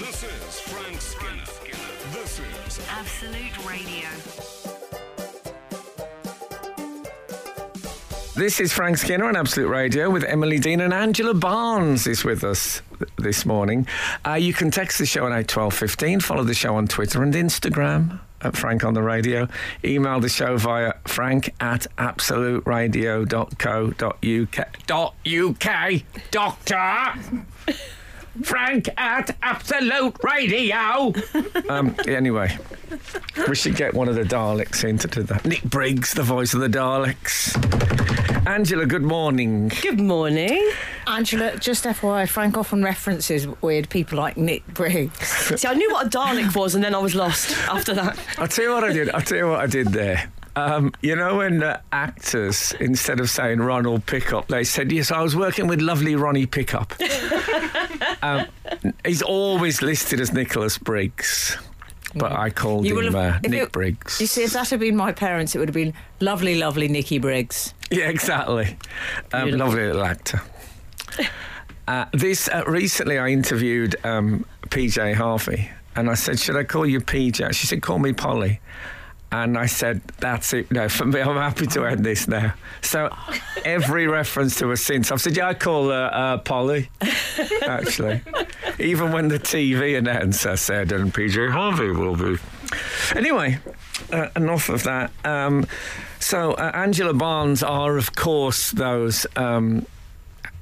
This is Frank Skinner. This is Absolute Radio. This is Frank Skinner on Absolute Radio with Emily Dean and Angela Barnes is with us th- this morning. Uh, you can text the show on 81215, follow the show on Twitter and Instagram at Frank on the Radio. Email the show via frank at absoluteradio.co.uk. Dot UK, doctor! Frank at Absolute Radio. um, anyway, we should get one of the Daleks in to do that. Nick Briggs, the voice of the Daleks. Angela, good morning. Good morning. Angela, just FYI, Frank often references weird people like Nick Briggs. See, I knew what a Dalek was, and then I was lost after that. I'll tell you what I did. I'll tell you what I did there. Um, you know, when uh, actors, instead of saying Ronald Pickup, they said, Yes, I was working with lovely Ronnie Pickup. um, he's always listed as Nicholas Briggs, but I called You him have- uh, Nick it- Briggs. You see, if that had been my parents, it would have been lovely, lovely Nicky Briggs. Yeah, exactly. Um, lovely little actor. Uh, this uh, recently, I interviewed um, PJ Harvey, and I said, "Should I call you PJ?" She said, "Call me Polly." And I said, "That's it. No, for me, I'm happy to end this now." So every reference to her since, I've said, "Yeah, I call her uh, Polly." Actually, even when the TV announcer said, "And PJ Harvey will be." Anyway, uh, enough of that. Um, so uh, Angela Barnes are, of course, those um,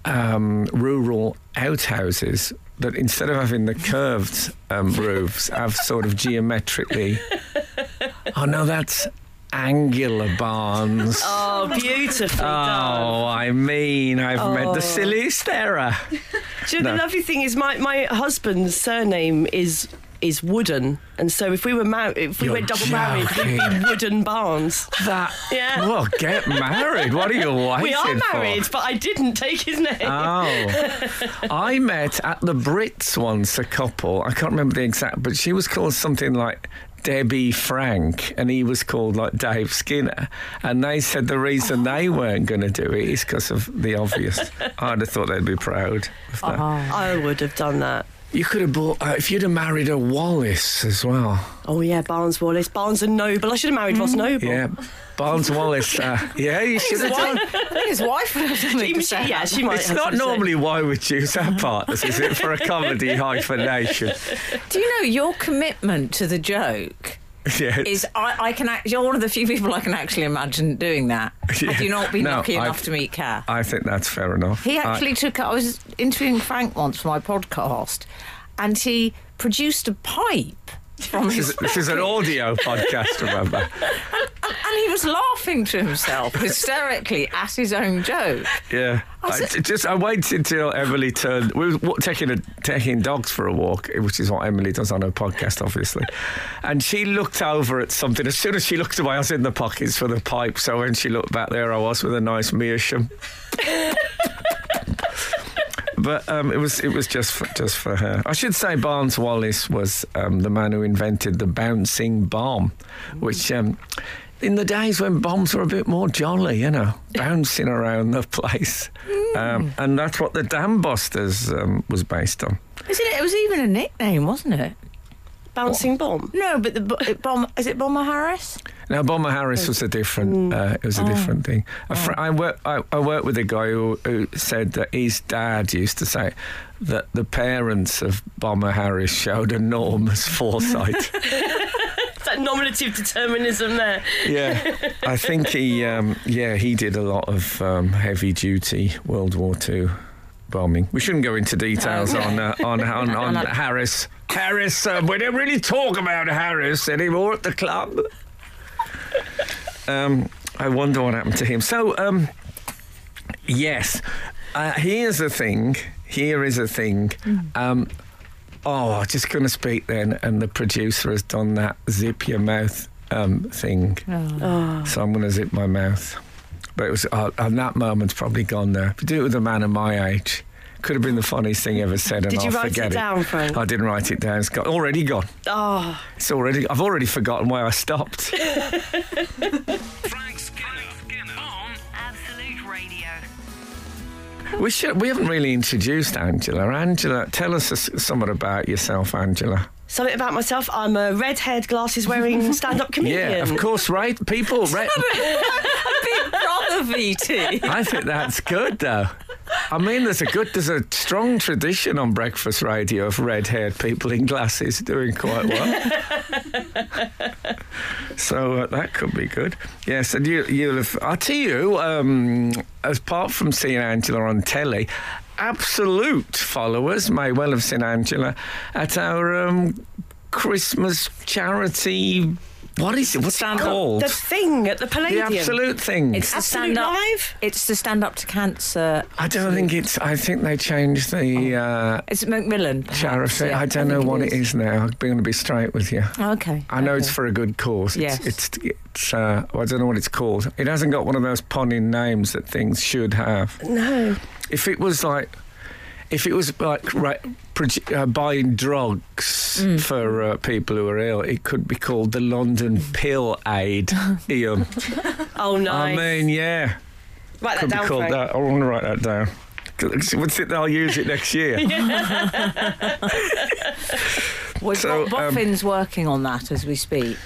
um, rural outhouses that instead of having the curved um, roofs, have sort of geometrically. Oh no, that's angular barns. Oh, beautifully oh, done. Oh, I mean, I've met Oh. the silliest error. Do you know, no. the lovely thing is, my, my husband's surname is is Wooden, and so if we were married, if we You're went double married, we'd be Wooden Barnes. That. Yeah. Well, get married. What are you waiting we are for? married, but I didn't take his name. Oh, I met at the Brits once a couple. I can't remember the exact, but she was called something like Debbie Frank, and he was called like Dave Skinner. And they said the reason they weren't going to do it is because of the obvious. I'd have thought they'd be proud of that. Uh-huh. I would have done that. You could have bought uh, if you'd have married a Wallace as well. Oh yeah, Barnes Wallace, Barnes and Noble. I should have married Ross Noble. Yeah, Barnes Wallace. Uh, yeah, you should have done. His wife would have something She- she- yeah, she might. It's have not something to say. normally why we choose our partners, is it? For a comedy hyphenation. Do you know your commitment to the joke Yeah, is I, I can act, you're one of the few people I can actually imagine doing that. Yeah. Had you not been No, lucky I- enough to meet Kat. I think that's fair enough. He I- actually took. I was interviewing Frank once for my podcast, and he produced a pipe from This is, this is an audio podcast, remember? and he was laughing to himself hysterically at his own joke. Yeah. I, said- just I waited till Emily turned. We were taking a, taking dogs for a walk, which is what Emily does on her podcast, obviously. And she looked over at something. As soon as she looked away, I was in the pockets for the pipe. So when she looked back, there I was with a nice meerschaum. But um, it was it was just for, just for her. I should say Barnes Wallis was um, the man who invented the bouncing bomb, which um, in the days when bombs were a bit more jolly, you know, bouncing around the place, um, and that's what the Dam Busters um, was based on. Isn't it? It was even a nickname, wasn't it? Bouncing bomb. No, but the bo- it bomb is it Bomber Harris? Now, Bomber Harris was a different. Uh, it was a different thing. A fr- I work. I, I worked with a guy who, who said that his dad used to say that the parents of Bomber Harris showed enormous foresight. That nominative determinism there. yeah, I think he. Um, yeah, he did a lot of um, heavy duty World War Two bombing. We shouldn't go into details on uh, on on, on Harris. Harris. Um, we don't really talk about Harris anymore at the club. Um, I wonder what happened to him. So, um, yes, uh, here's a thing. Here is a thing. Um, oh, I'm just going to speak then, and the producer has done that zip your mouth um, thing. So I'm going to zip my mouth. But it was, uh, and that moment's probably gone there. If you do it with a man of my age, could have been the funniest thing ever said, and Did you I'll write it down, Frank? I didn't write it down. It's got, already gone. Oh, It's already. I've already forgotten where I stopped. Frank Skinner on Absolute Radio. We should. We haven't really introduced Angela. Angela, tell us s- something about yourself, Angela. Something about myself. I'm a red-haired, glasses-wearing stand-up comedian. Yeah, of course, right? People, re- Big brother VT. I think that's good, though. I mean, there's a good, there's a strong tradition on breakfast radio of red-haired people in glasses doing quite well. so uh, that could be good. Yes, and you, you'll have. I'll tell you, um, apart from seeing Angela on telly. Absolute followers may well have seen Angela at our um, Christmas charity. What is it? What's it Stand up. called? the thing at the police. The absolute thing. It's the Absolute stand up. Live? It's the stand up to cancer. I don't think it's. I think they changed the uh, It's Macmillan. perhaps, charity. yeah. I don't know what it is now. I'm going to be straight with you. Okay. I know it's for a good cause. Yes. It's, it's, it's uh, I don't know what it's called. It hasn't got one of those punning names that things should have. No. If it was like, if it was like right, produ- uh, buying drugs Mm. for uh, people who are ill, it could be called the London Pill Aid. Ian. Oh no. I mean, yeah, Write that could be down, called that. I want to write that down. What's it? I'll use it next year. We've So, got um, Boffin's working on that as we speak.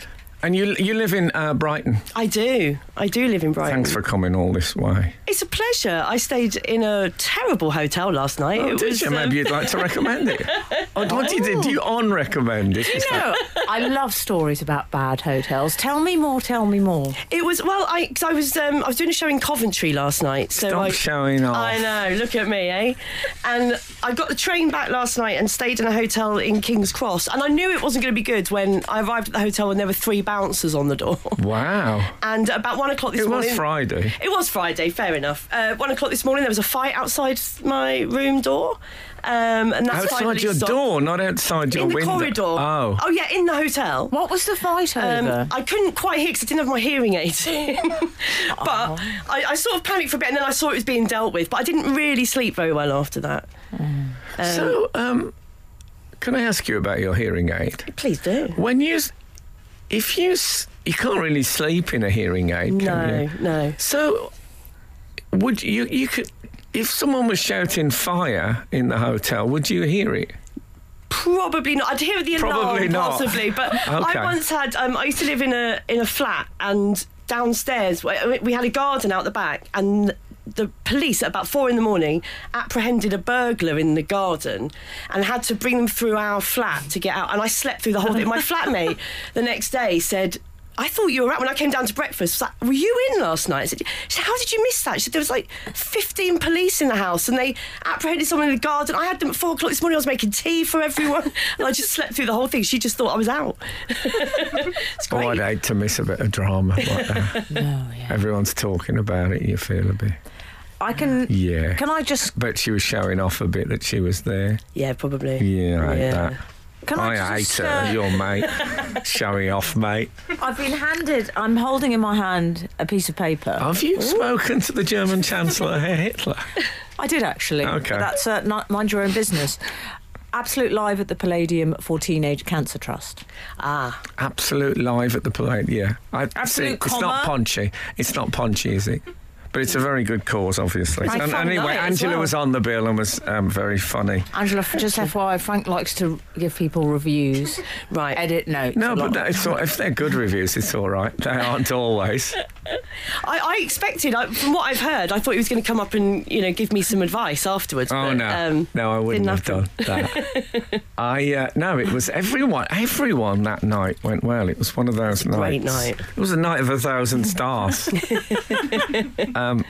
And you you live in uh, Brighton. I do. I do live in Brighton. Thanks for coming all this way. It's a pleasure. I stayed in a terrible hotel last night. Oh, it did was, you? um, Maybe you'd like to recommend it. Oh, what you did? You on recommend it? You know, I love stories about bad hotels. Tell me more. Tell me more. It was well. I cause I was um, I was doing a show in Coventry last night. So Stop I, showing off. I know. Look at me, eh? And I got the train back last night and stayed in a hotel in King's Cross. And I knew it wasn't going to be good when I arrived at the hotel and there were three bouncers on the door. Wow. And about one o'clock this It was. Friday. It was Friday, fair enough. Uh, one o'clock this morning, there was a fight outside my room door, um, and that's finally Outside your stopped. door, not outside your in the window. corridor. Oh. oh yeah, in the hotel. What was the fight Um, over? I couldn't quite hear because I didn't have my hearing aids in. but I, I sort of panicked for a bit and then I saw it was being dealt with. But I didn't really sleep very well after that. Um, So, um, can I ask you about your hearing aid? please do. When you, if you, you can't really sleep in a hearing aid, can No, you? no. So, would you, you could, if someone was shouting fire in the hotel, would you hear it? Probably not. I'd hear the alarm Probably not. possibly, but Okay. I once had. Um, I used to live in a in a flat, and downstairs we we had a garden out the back, and the police at about four in the morning apprehended a burglar in the garden, and had to bring them through our flat to get out. And I slept through the whole thing. My flatmate the next day said. I thought you were out when I came down to breakfast. I was like, were you in last night? I said, she said, how did you miss that? She said, there was like 15 police in the house and they apprehended someone in the garden. I had them at four o'clock this morning. I was making tea for everyone and I just slept through the whole thing. She just thought I was out. it's Oh. I'd hate to miss a bit of drama like that. Uh, no, yeah. Everyone's talking about it. You feel a bit. I can. Yeah. Can I just? Bet she was showing off a bit that she was there. yeah, probably. Yeah, I hate Yeah. that. Can I, I, hate just, her, uh, your mate. showing off, mate. I've been handed. I'm holding in my hand a piece of paper. Have you spoken to the German Chancellor, Herr Hitler? I did actually. Okay. But that's uh, not, mind your own business. Absolute live at the Palladium for Teenage Cancer Trust. Ah, Absolute live at the plate, yeah. I, Absolute see, It's not comma. punchy. It's not punchy, is it? But it's a very good cause, obviously. It's And fun anyway, night as Angela well. was on the bill and was um, very funny. Angela, just FYI, Frank likes to give people reviews, right. edit notes. No, a but lot. that, it's all, if they're good reviews, it's all right. They aren't always. I, I expected, I, from what I've heard, I thought he was going to come up and you know give me some advice afterwards. Oh but, no, um, no, I wouldn't have done that. I uh, no, it was everyone. Everyone that night went well. It was one of those nights. great night. It was a night of a thousand stars. um,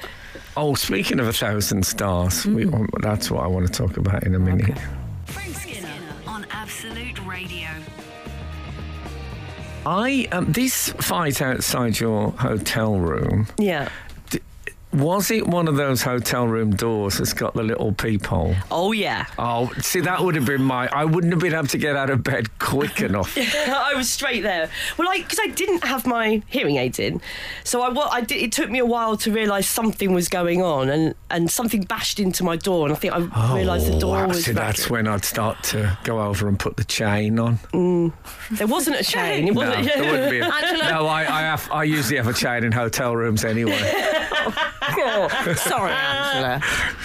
oh, speaking of a thousand stars, we, that's what I want to talk about in a minute. Frank Skinner on Absolute Radio. I um, this fight outside your hotel room Yeah. Was it one of those hotel room doors that's got the little peephole? Oh yeah. Oh, see, that would have been my. I wouldn't have been able to get out of bed quick enough. I was straight there. Well, I because I didn't have my hearing aids in, so I, wa- I did, it took me a while to realise something was going on, and, and something bashed into my door, and I think I realised the door oh, was. Oh, see, back. that's when I'd start to go over and put the chain on. Mm. There wasn't a chain. It No, wasn't. there wouldn't be. A, no, I, I have. I usually have a chain in hotel rooms anyway. Sorry, Angela.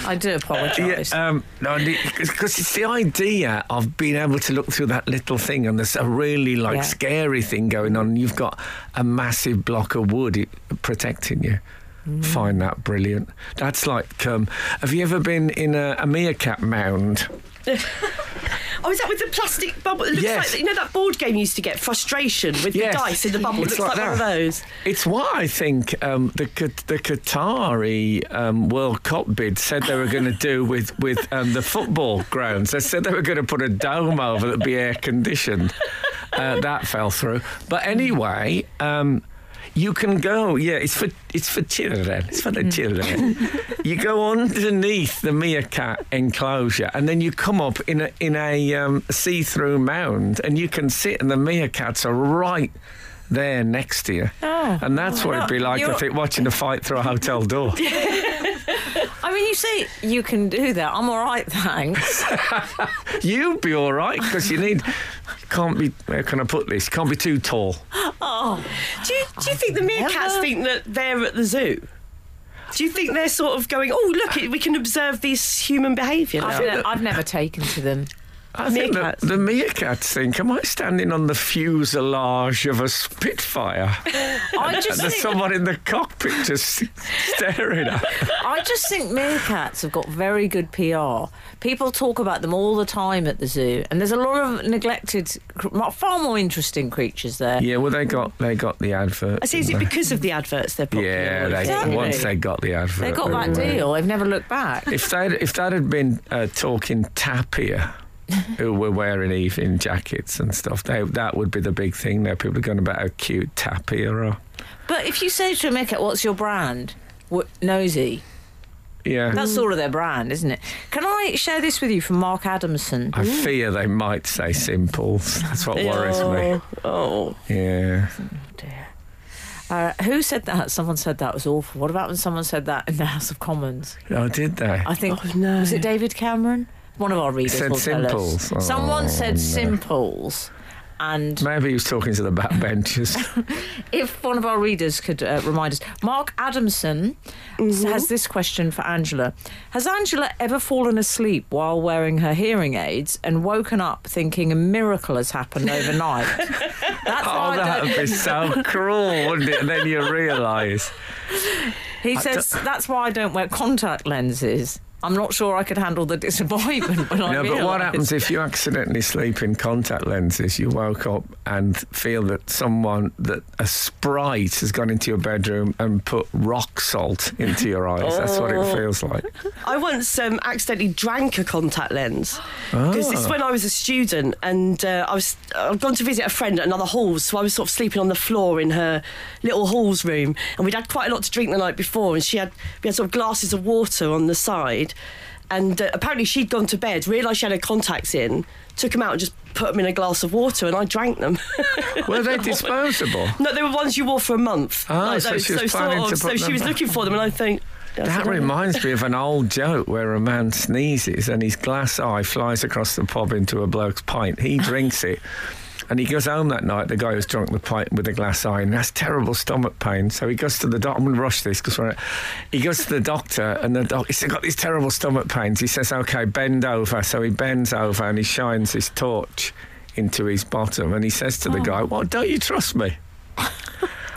I do apologise. Yeah, um, no, because it's the idea of being able to look through that little thing, and there's a really like Yeah. scary thing going on. And you've got a massive block of wood protecting you. Mm. Find that brilliant. That's like, um, have you ever been in a, a meerkat mound? Oh, is that with the plastic bubble? It looks Yes. like you know that board game used to get frustration with Yes. the dice in the bubble. It It's looks like, like one of those. It's why I think um, the the Qatari um, World Cup bid said they were going to do with with um, the football grounds. They said they were going to put a dome over that'd be air conditioned. Uh, that fell through. But anyway. You can go, yeah. It's for it's for children. It's for the children. you go underneath the meerkat enclosure, and then you come up in a in a um, see-through mound, and you can sit, and the meerkats are right there next to you. Oh. and that's what it'd be like, I You're- watching a fight through a hotel door. I mean, you say you can do that. I'm all right, thanks. You'd be all right because you need. Can't be. Where can I put this? Can't be too tall. Oh, do you, do you think the meerkats never- think that they're at the zoo? Do you think they're sort of going, oh, look, we can observe this human behaviour I've, ne- I've never taken to them. I think the, Meerkats. the meerkats think, am I standing on the fuselage of a Spitfire? I just And there's someone in the cockpit just staring at. I just think meerkats have got very good PR. People talk about them all the time at the zoo, and there's a lot of neglected, far more interesting creatures there. Yeah, well, they got they got the advert. I see, is it because of the adverts they're popular? Yeah, they, something? once they got the advert. They got that were- deal. They've never looked back. If that if that had been uh, talking Tapir, who were wearing evening jackets and stuff, they, that would be the big thing. Now people are going about how cute Tapir are. But if you say to a meerkat, "What's your brand?" What, nosy. Yeah, That's sort of their brand, isn't it? Can I share this with you from Mark Adamson? I fear they might say simples. That's what worries me. Oh, oh. Yeah. Uh, who said that? Someone said that was awful. What about when someone said that in the House of Commons? Oh, did they? I think Oh, no. was it David Cameron? One of our readers Said will tell us. simples. Someone Oh, said no. simples, and Maybe he was talking to the backbenchers. if one of our readers could uh, remind us, Mark Adamson has this question for Angela: Has Angela ever fallen asleep while wearing her hearing aids and woken up thinking a miracle has happened overnight? That's oh, why that would be so cruel, wouldn't it? And then you realise. He says that's why I don't wear contact lenses. I'm not sure I could handle the disappointment when I No, but what happens if you accidentally sleep in contact lenses? You woke up and feel that someone, that a sprite has gone into your bedroom and put rock salt into your eyes. That's what Oh. it feels like. I once um, accidentally drank a contact lens because this is Ah. when I was a student and uh, I was I'd gone to visit a friend at another hall, so I was sort of sleeping on the floor in her little halls room, and we'd had quite a lot to drink the night before, and she had we had sort of glasses of water on the side, and uh, apparently she'd gone to bed, realised she had her contacts in, took them out and just put them in a glass of water, and I drank them. Were they disposable? no, they were ones you wore for a month. Oh, so she was planning sort to of, so put she was back. looking for them, and I think. That reminds me of an old joke where a man sneezes and his glass eye flies across the pub into a bloke's pint. He drinks it. And he goes home that night, the guy who's drunk the pint with the glass eye, and has terrible stomach pain. So he goes to the doctor. I'm going to rush this because he goes to the doctor, and the doctor, he's got these terrible stomach pains. He says, OK, bend over. So he bends over and he shines his torch into his bottom. And he says to the oh. guy, Well, don't you trust me?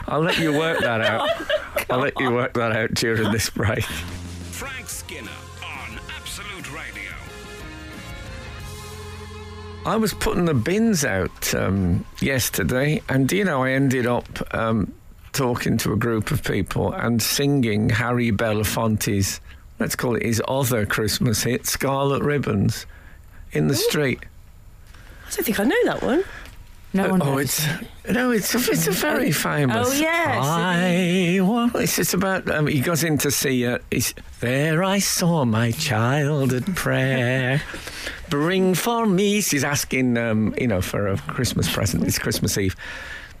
I'll let you work that out. Oh, I'll let you work that out during this break. Frank Skinner I was putting the bins out um, yesterday, and you know, I ended up um, talking to a group of people and singing Harry Belafonte's, let's call it his other Christmas hit, Scarlet Ribbons, in the street. I don't think I know that one. No one oh, it's no, it's a, it's a very famous. Oh, yes. I well, it's just about. Um, he goes in to see. Uh, there, I saw my child at prayer. Bring for me. She's asking, um, you know, for a Christmas present. It's Christmas Eve.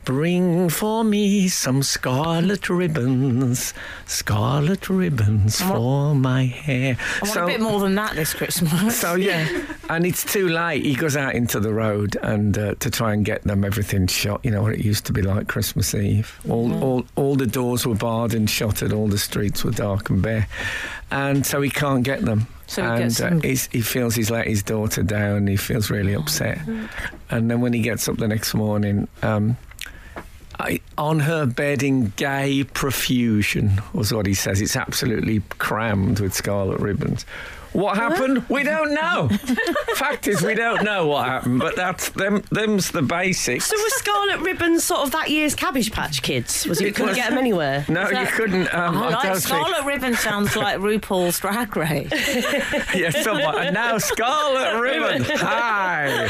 Bring for me some scarlet ribbons, scarlet ribbons want- for my hair. I want a bit more than that this Christmas. So yeah, and it's too late. He goes out into the road and uh, to try and get them everything shut. You know what it used to be like Christmas Eve. All all all the doors were barred and shuttered. All the streets were dark and bare, and so he can't get them. So he and gets uh, he feels he's let his daughter down. He feels really upset, and then when he gets up the next morning. Um, I, on her bed in gay profusion was what he says. It's absolutely crammed with scarlet ribbons. What happened? We don't know. Fact is, we don't know what happened, but that's them. Them's the basics. So was Scarlet Ribbon sort of that year's Cabbage Patch Kids? Was it? You couldn't was- get them anywhere. no, Is you couldn't. Um, I I, like Scarlet Ribbon sounds like RuPaul's Drag Race. think. Yeah, someone. and now Scarlet Ribbon. Hi.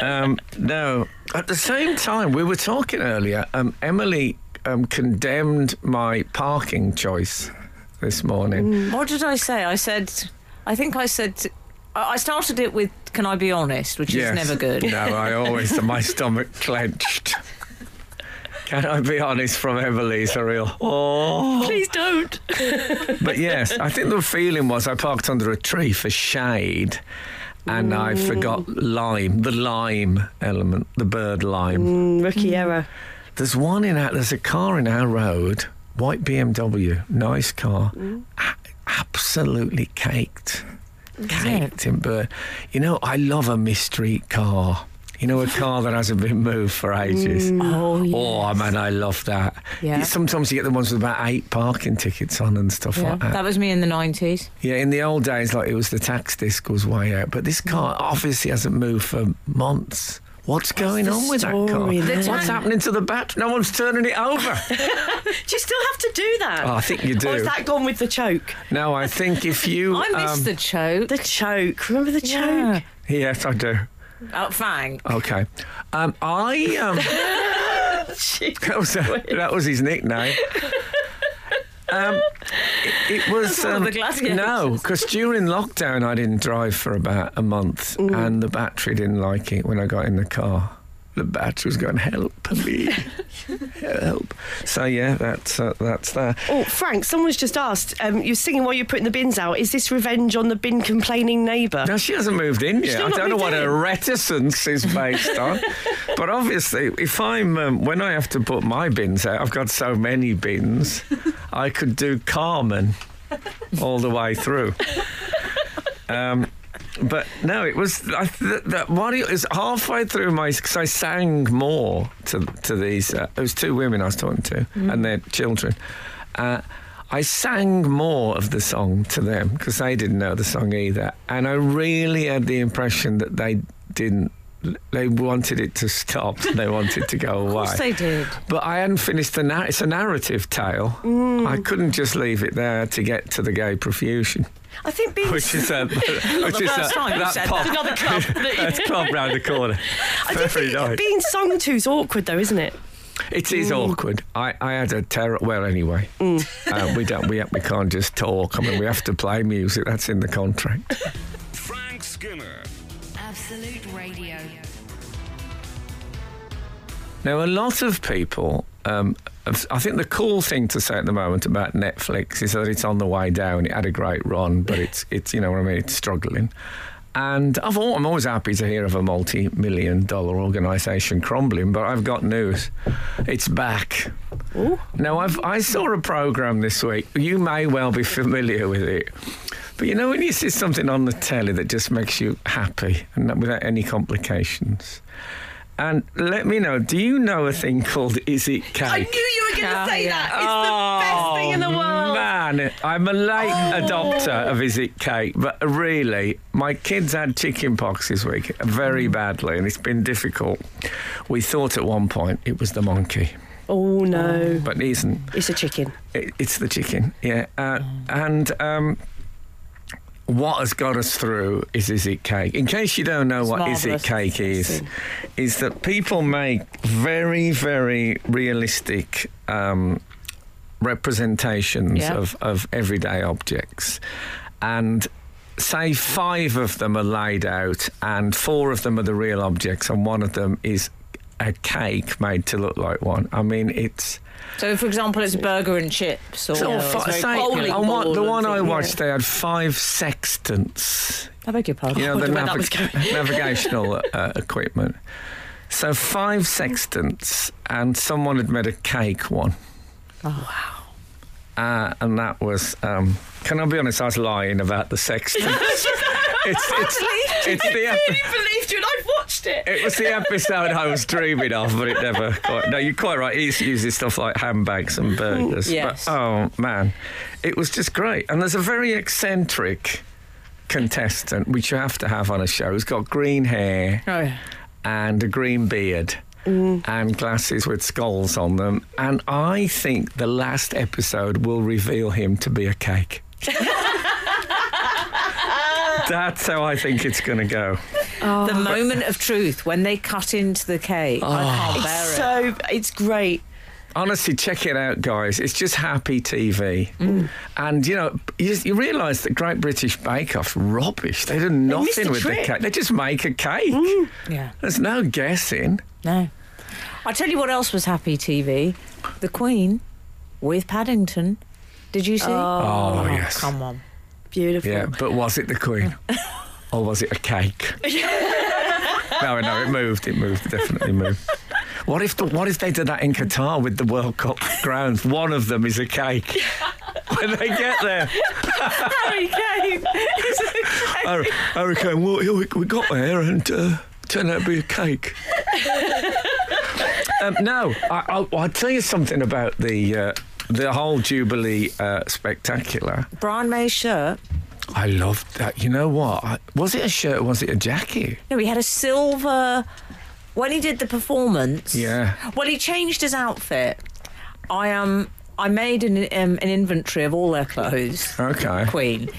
Um, no. At the same time, we were talking earlier. Um, Emily um, condemned my parking choice this morning. What did I say? I said, I think I said, I started it with, can I be honest, which Yes. is never good. No, I always, my stomach clenched. Can I be honest from Emily's a real, oh. Please don't. But yes, I think the feeling was I parked under a tree for shade and I mm. forgot lime, the lime element, the bird lime. Mm, rookie mm. error. There's one in our, there's a car in our road, white BMW, nice car, mm. a- absolutely caked. Caked in bird. You know, I love a mystery car. You know, a car that hasn't been moved for ages. Oh, yeah. Oh, man, I love that. Yeah. Sometimes you get the ones with about eight parking tickets on and stuff Yeah, like that. that was me in the 90s. Yeah, in the old days, like it was the tax disc was way out, but this car obviously hasn't moved for months. What's going the on with that car? story there? What's happening to the bat? No one's turning it over. Do you still have to do that? oh, I think you Or is that gone with the choke? No, I think if you. I missed um, the choke. The choke. Remember the Yeah. choke? Yes, I do. Oh, fang. Okay. Um, I. Um, that, was that was his nickname. Um, it, it was um, the no, because during lockdown I didn't drive for about a month, and the battery didn't like it when I got in the car. The battery was going, "Help me, help!" So yeah, that's uh, that's that. Oh, Frank, someone's just asked. Um, you're singing while you're putting the bins out. Is this revenge on the bin complaining neighbour? No, she hasn't moved in yet. I don't know what her reticence is based on. But obviously, if I'm um, when I have to put my bins out, I've got so many bins, I could do Carmen all the way through. Um, but no, it was I, that what it was halfway through my because I sang more to to these. Uh, it was two women I was talking to and their children. Uh, I sang more of the song to them because they didn't know the song either, and I really had the impression that they didn't. They wanted it to stop. They wanted to go Of away. course they did. But I hadn't finished the nar- It's a narrative tale. I couldn't just leave it there to get to the gay profusion, I think being. which is a which is first a, time you've said pop, that. Another club. that's club round the corner. I do Very think nice. being sung to is awkward, though, isn't it? It is awkward. I, I had a terror. Well, anyway, uh, we don't. We we can't just talk. I mean, we have to play music. That's in the contract. Frank Skinner. Absolute Radio. Now, a lot of people, um, have- I think the cool thing to say at the moment about Netflix is that it's on the way down. It had a great run, but it's, it's you know what I mean, it's struggling. And I've, I'm always happy to hear of a multi million dollar organisation crumbling, but I've got news. It's back. Now, I've, I saw a programme this week. You may well be familiar with it. But you know, when you see something on the telly that just makes you happy and without any complications. And let me know, do you know a thing called Is It Cake? I knew you were going to Ah, say yeah. that. It's the best thing in the world. Oh, Man, I'm a late adopter of Is It Cake, but really, my kids had chicken pox this week very badly, and it's been difficult. We thought at one point it was the monkey, Oh no, but it isn't. it's a chicken. It, it's the chicken, yeah. Uh, and um, what has got us through is Is It Cake. In case you don't know It's what Is It. Cake is, is that people make very, very realistic um, representations Yeah. of, of everyday objects. And say five of them are laid out and four of them are the real objects and one of them is a cake made to look like one. I mean, it's. So, for example, it's burger and chips, or it's it's fi- very say- bowling on the one I watched, they had five sextants. I beg your pardon. You know, the wonder where that was going. navigational uh, equipment. So five sextants, and someone had made a cake one. Oh, wow. Uh, and that was. Um, can I be honest? I was lying about the sextants. it's it's it's the. ep- believed you, and I've watched it. It was the episode I was dreaming of, but it never. Quite, no, you're quite right. He used to use this stuff like handbags and burgers. Yes. But, oh man, it was just great. And there's a very eccentric contestant which you have to have on a show. Who's got green hair Oh, yeah. and a green beard. Mm. And glasses with skulls on them. And I think the last episode will reveal him to be a cake. That's how I think it's going to go. the moment of truth when they cut into the cake. Oh. I can't bear It's it. so it's great. Honestly, check it out, guys. It's just happy TV. Mm. And, you know, you, you realise that Great British Bake Off's rubbish. They do nothing the with the trick. Mm. cake. They just make a cake. Yeah. There's no guessing. No. I tell you what else was happy TV. The Queen with Paddington. Did you see? Oh, yes. Come on. Beautiful. Yeah, but was it the Queen? or was it a cake? no, no, it moved. It moved. Definitely moved. What if the, what if they did that in Qatar with the World Cup grounds? One of them is a cake. when they get there, Harry Kane. Harry, Harry Kane, well, yeah, we, we got there and uh, turned out to be a cake. um, no, I, I'll, I'll tell you something about the uh, the whole Jubilee uh, spectacular. Brian May's shirt. I loved that. You know what? I, was it a shirt? Was it a jacket? No, he had a silver. When he did the performance. Yeah. Well, he changed his outfit. I um, I made an um, an inventory of all their clothes. Okay. Queen.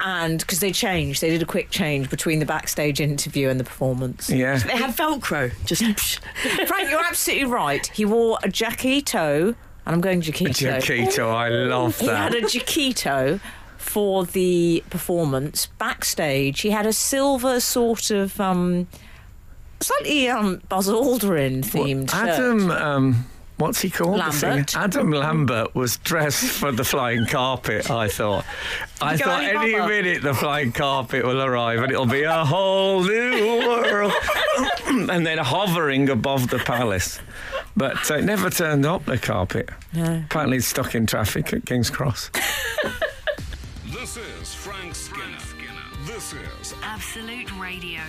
And because they changed, they did a quick change between the backstage interview and the performance. Yeah. They had Velcro. Just Frank, you're absolutely right. He wore a Jaquito, and I'm going Jaquito. Jaquito, I love that. He had a Jaquito for the performance. Backstage, he had a silver sort of um, slightly um, Buzz Aldrin themed shirt. Adam, um, what's he called? Lambert. Adam Lambert was dressed for the flying carpet. I thought. I go thought any Alibaba? minute the flying carpet will arrive and it'll be a whole new world, and then hovering above the palace. But uh, it never turned up the carpet. No. Apparently, it's stuck in traffic at King's Cross. This is Frank Skinner. This is Absolute Radio.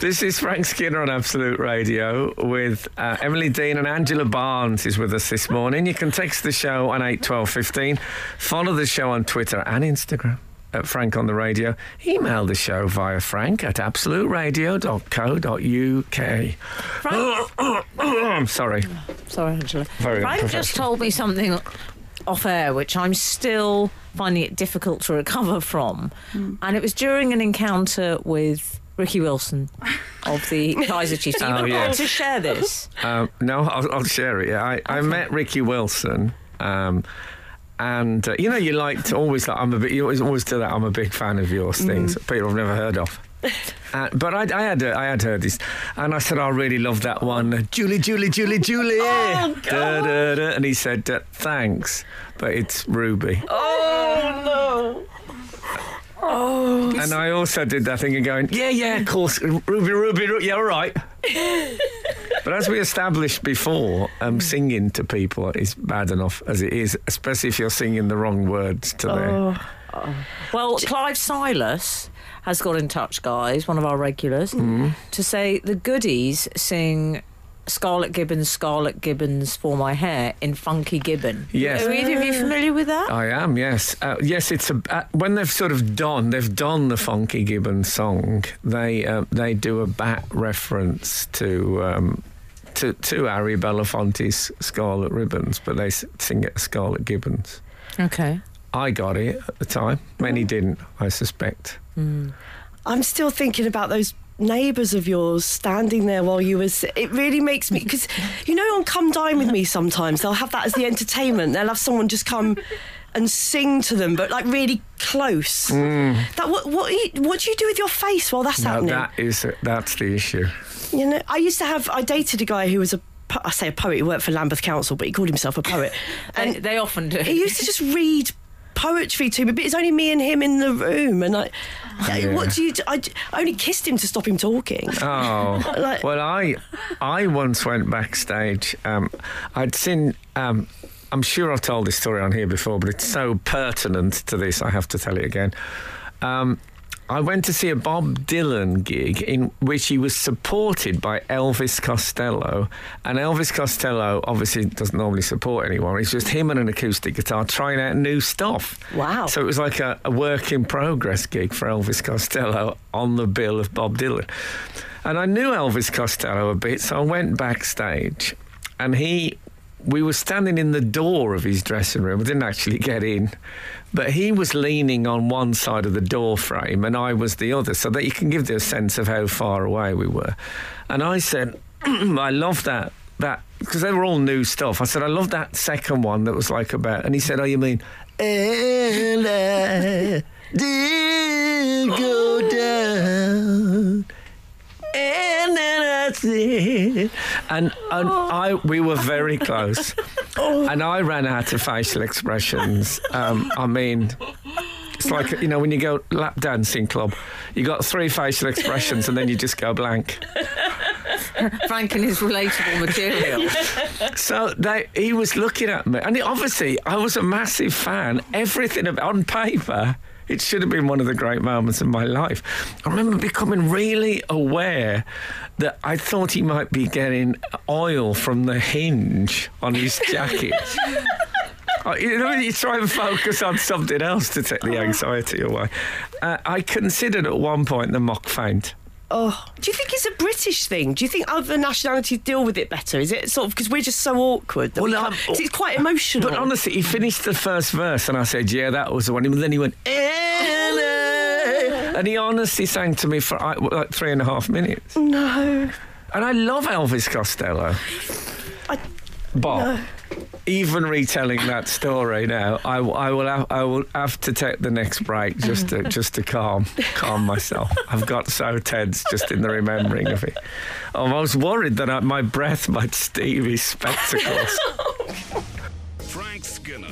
This is Frank Skinner on Absolute Radio with uh, Emily Dean and Angela Barnes is with us this morning. You can text the show on eight twelve fifteen. Follow the show on Twitter and Instagram at Frank on the Radio. Email the show via frank at absoluteradio.co.uk. I'm sorry. Sorry, Angela. Very Frank just told me something off air, which I'm still finding it difficult to recover from. And it was during an encounter with Ricky Wilson of the Kaiser Chiefs. Are you Oh, yes. to share this? Um, no, I'll, I'll share it. Yeah, I, I met Ricky Wilson, um, and uh, you know, you like to always like. I'm a bit. You always always do that. I'm a big fan of yours. Things people I've never heard of. Uh, but I, I had uh, I had heard this, and I said I really love that one, uh, Julie, Julie, Julie, Julie. Oh, Da, da, da. And he said thanks, but it's Ruby. oh. Oh, And I also did that thing of going, yeah, yeah, of course, Ruby, Ruby, Ruby yeah, all right. but as we established before, um, singing to people is bad enough as it is, especially if you're singing the wrong words to their. Well, Clive Silas has got in touch, guys, one of our regulars, to say the goodies sing Scarlett Gibbons, Scarlett Gibbons for my hair in Funky Gibbon. Yes. Are either of you familiar with that? I am, yes. Uh, yes, it's a uh, when they've sort of done they've done the Funky Gibbons song. They uh, they do a back reference to um, to to Harry Belafonte's Scarlet Ribbons, but they sing it Scarlet Gibbons. Okay. I got it at the time. Many didn't, I suspect. I'm still thinking about those neighbours of yours standing there while you was. It really makes me because you know on Come Dine with Me sometimes they'll have that as the entertainment. They'll have someone just come and sing to them, but like really close. That what what, you- what do you do with your face while that's Mm. No, happening? that is that's the issue. You know, I used to have. I dated a guy who was a I say a poet. He worked for Lambeth Council, but he called himself a poet. They, they often do. he used to just read poetry to me, but it's only me and him in the room. And I, what do you? do? I, I only kissed him to stop him talking. Oh, Like- well, I I once went backstage. Um, I'd seen. Um, I'm sure I've told this story on here before, but it's so pertinent to this. I have to tell it again. Um, I went to see a Bob Dylan gig in which he was supported by Elvis Costello, and Elvis Costello obviously doesn't normally support anyone. It's just him and an acoustic guitar trying out new stuff. Wow. So it was like a, a work in progress gig for Elvis Costello on the bill of Bob Dylan. And I knew Elvis Costello a bit, so I went backstage and he we were standing in the door of his dressing room. I didn't actually get in, but he was leaning on one side of the door frame and I was the other, so that you can give the sense of how far away we were. And I said, I love that that because they were all new stuff. I said, I love that second one that was like about, and he said, Oh, you mean? And I did go down. And then I and, and I, we were very close, and I ran out of facial expressions. Um, I mean, it's like you know when you go lap dancing club, you got three facial expressions, and then you just go blank. Frank and his relatable material. So they, he was looking at me, and obviously I was a massive fan. Everything on paper, it should have been one of the great moments of my life. I remember becoming really aware that I thought he might be getting oil from the hinge on his jacket. You know, you try and focus on something else to take the anxiety away. Uh, I considered at one point the mock faint. Oh, do you think it's a British thing? Do you think other nationalities deal with it better? Is it sort of because we're just so awkward? That we Well, um, 'cause it's quite emotional. But honestly, he finished the first verse, and I said, "Yeah, that was the one." And then he went, "Anna," and he honestly sang to me for like three and a half minutes. no, And I love Elvis Costello, But even retelling that story now, I, I will have, I will have to take the next break just to just to calm calm myself. I've got so tense just in the remembering of it. I was worried that I, my breath might steam his spectacles. Frank Skinner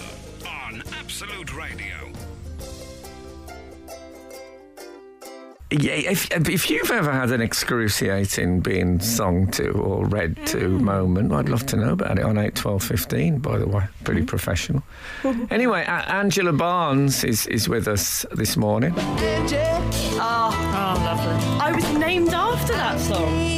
on Absolute Radio. Yeah, if, if you've ever had an excruciating being sung to or read to mm. moment, I'd love to know about it on eight twelve fifteen. by the way. Pretty mm. professional. Anyway, A- Angela Barnes is, is with us this morning. Oh. oh, lovely. I was named after that song.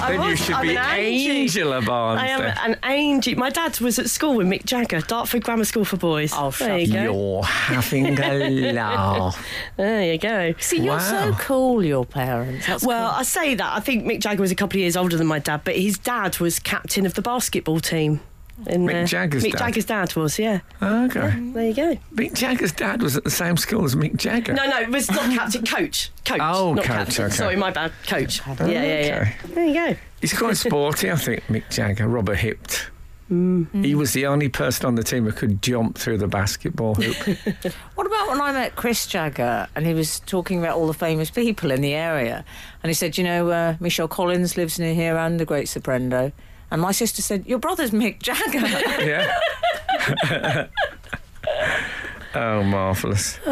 Were you? Then you should I'm be an Angie. Angela Barnes. I am then. an angel. My dad was at school with Mick Jagger, Dartford Grammar School for Boys. Oh, there you go. You're having a laugh. There you go. See, you're so cool, your parents. That's Well, cool. I say that. I think Mick Jagger was a couple of years older than my dad, but his dad was captain of the basketball team. And, Mick Jagger's Mick dad? Jagger's dad was, yeah. Okay. There you go. Mick Jagger's dad was at the same school as Mick Jagger. No, no, it was not captain, coach. Coach. Oh, not coach, captain. okay. Sorry, my bad. Coach. Yeah, yeah, yeah. okay. There you go. He's quite sporty, I think, Mick Jagger, rubber hipped. Mm-hmm. He was the only person on the team who could jump through the basketball hoop. What about when I met Chris Jagger and he was talking about all the famous people in the area? And he said, you know, uh, Michelle Collins lives near here and the great Soprendo. And my sister said, your brother's Mick Jagger. yeah. oh, marvellous.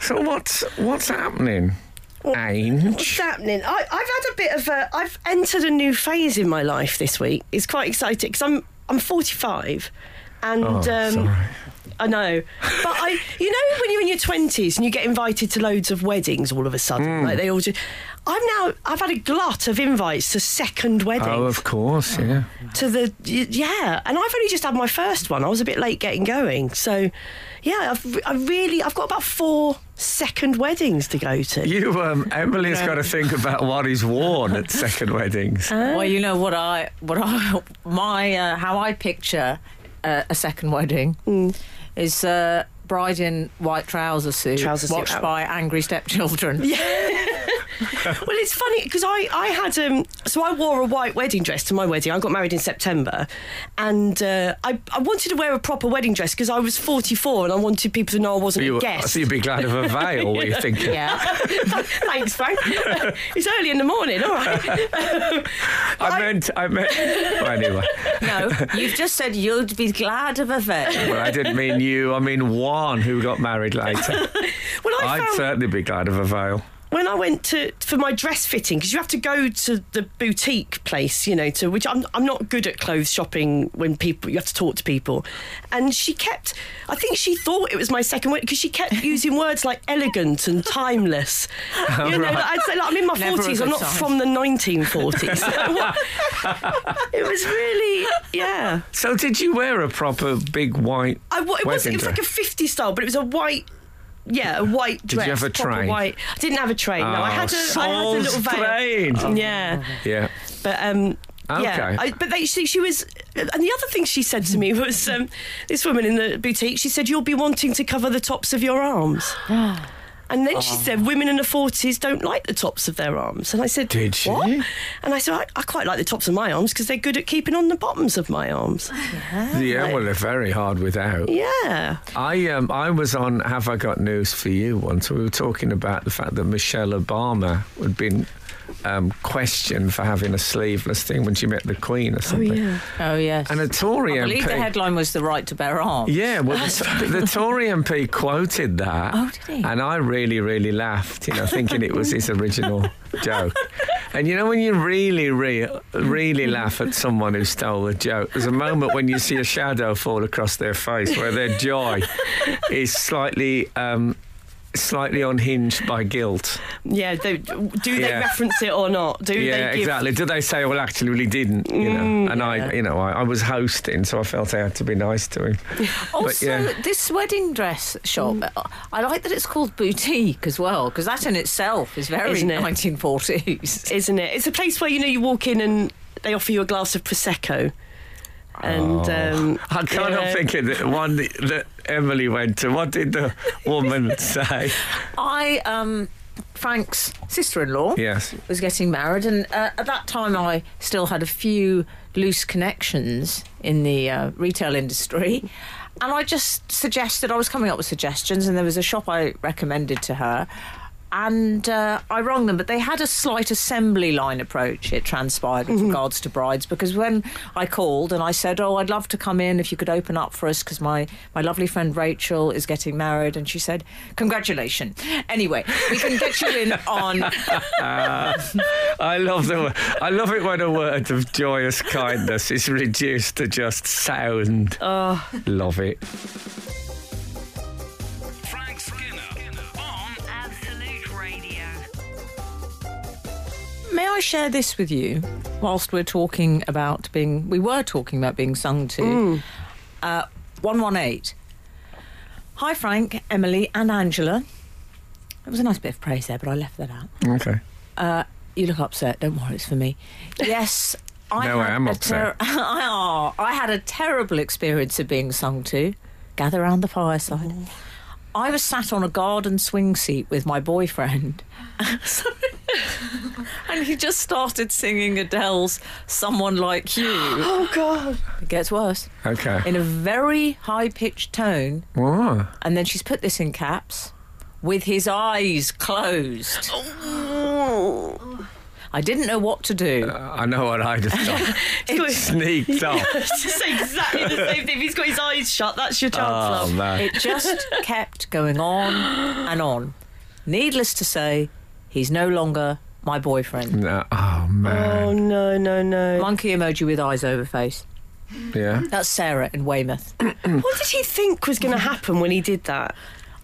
So what's what's happening? What's happening? I, I've had a bit of a. I've entered a new phase in my life this week. It's quite exciting because I'm I'm 45, and Oh, um, sorry. I know, but I, you know, when you're in your 20s and you get invited to loads of weddings all of a sudden, Hmm. like they all do. I'm now. I've had a glut of invites to second weddings. Oh, of course, yeah. to the yeah and i've only just had my first one i was a bit late getting going so yeah i've i really i've got about four second weddings to go to You, um, Emily has got to think about what is worn at second weddings. well, you know what I, what I, my, uh, how I picture uh, a second wedding is uh, bride in white trouser suit, Trouser suit watched out. by angry stepchildren. well, it's funny because I, I had um so I wore a white wedding dress to my wedding. I got married in September, and uh, I I wanted to wear a proper wedding dress because I was 44 and I wanted people to know I wasn't You, a I guest. see you'd be glad of a veil, were you thinking? Yeah. Thanks, Frank. it's early in the morning. All right. I meant, I meant. Well, anyway, No, you've just said you'd be glad of a veil. well, I didn't mean you. I mean who got married later. Well, I I'd found certainly be glad of a veil. When I went to for my dress fitting because you have to go to the boutique place, you know, to which I'm I'm not good at clothes shopping when people you have to talk to people, and she kept. I think she thought it was my second word because she kept using words like elegant and timeless. you know, right. I'd say like I'm in my forties. I'm not from the 1940s. it was really yeah. So, did you wear a proper big white I, it was it was like a dress? 50s style, but it was a white. Yeah, a white Did you dress. have a proper train? White. I didn't have a train. no, I Oh, had a, I had a little veil. strange. Yeah, Yeah. but um. Okay. Yeah, I, but they, she, she was, and the other thing she said to me was, um, this woman in the boutique. She said, "You'll be wanting to cover the tops of your arms." And then she said, "Women in the forties don't like the tops of their arms." And I said, Did she? What? And I said, I, "I quite like the tops of my arms because they're good at keeping on the bottoms of my arms." Yeah, well, they're very hard without. Yeah. I um I was on Have I Got News for You once. We were talking about the fact that Michelle Obama had been um, questioned for having a sleeveless thing when she met the Queen or something. Oh, yes. And a Tory I believe MP. the headline was the right to bear arms. yeah, well, the, the Tory MP quoted that, Oh, did he? and I really, really laughed, you know, thinking it was his original joke. And you know, when you really, re- really laugh at someone who stole a joke, there's a moment when you see a shadow fall across their face where their joy is slightly, um, slightly unhinged by guilt. Yeah, they, do they Yeah. reference it or not? Do yeah, they give exactly. Do they say, "Well, actually, we didn't," you know? Mm, and I, you know, I, I was hosting, so I felt I had to be nice to him. Also, yeah. this wedding dress shop, mm. uh, I like that it's called boutique as well, because that in itself is very Isn't it? 1940s. isn't it? It's a place where you know you walk in and they offer you a glass of prosecco. And um, I can't help thinking that one that Emily went to. What did the woman say? I, um, Frank's sister-in-law, Yes. was getting married, and uh, at that time I still had a few loose connections in the uh, retail industry. And I just suggested, I was coming up with suggestions, and there was a shop I recommended to her. And uh, I rang them, but they had a slight assembly line approach, it transpired, with regards to brides. Because when I called and I said, Oh, I'd love to come in if you could open up for us, because my, my lovely friend Rachel is getting married. And she said, Congratulations. Anyway, we can get you in on I love the. I love it when a word of joyous kindness is reduced to just sound. Oh. Love it. May I share this with you whilst we're talking about being, we were talking about being sung to? Uh, 118. Hi, Frank, Emily, and Angela. It was a nice bit of praise there, but I left that out. Okay. Uh, you look upset. Don't worry, it's for me. Yes. I No, I had am a upset. oh, I had a terrible experience of being sung to. Gather round the fireside. I was sat on a garden swing seat with my boyfriend. And he just started singing Adele's Someone Like You. oh god, It gets worse. Okay. In a very high pitched tone. Oh. And then she's put this in caps with his eyes closed. Oh. I didn't know what to do. Uh, I know what I'd have done. He's Sneaked off. it's exactly the same thing. If he's got his eyes shut, that's your chance, Oh love. man. It just kept going on and on. Needless to say, he's no longer my boyfriend. No. Oh man. Oh no, no, no. Monkey emoji with eyes over face. Yeah. That's Sarah in Weymouth. What did he think was going to happen when he did that?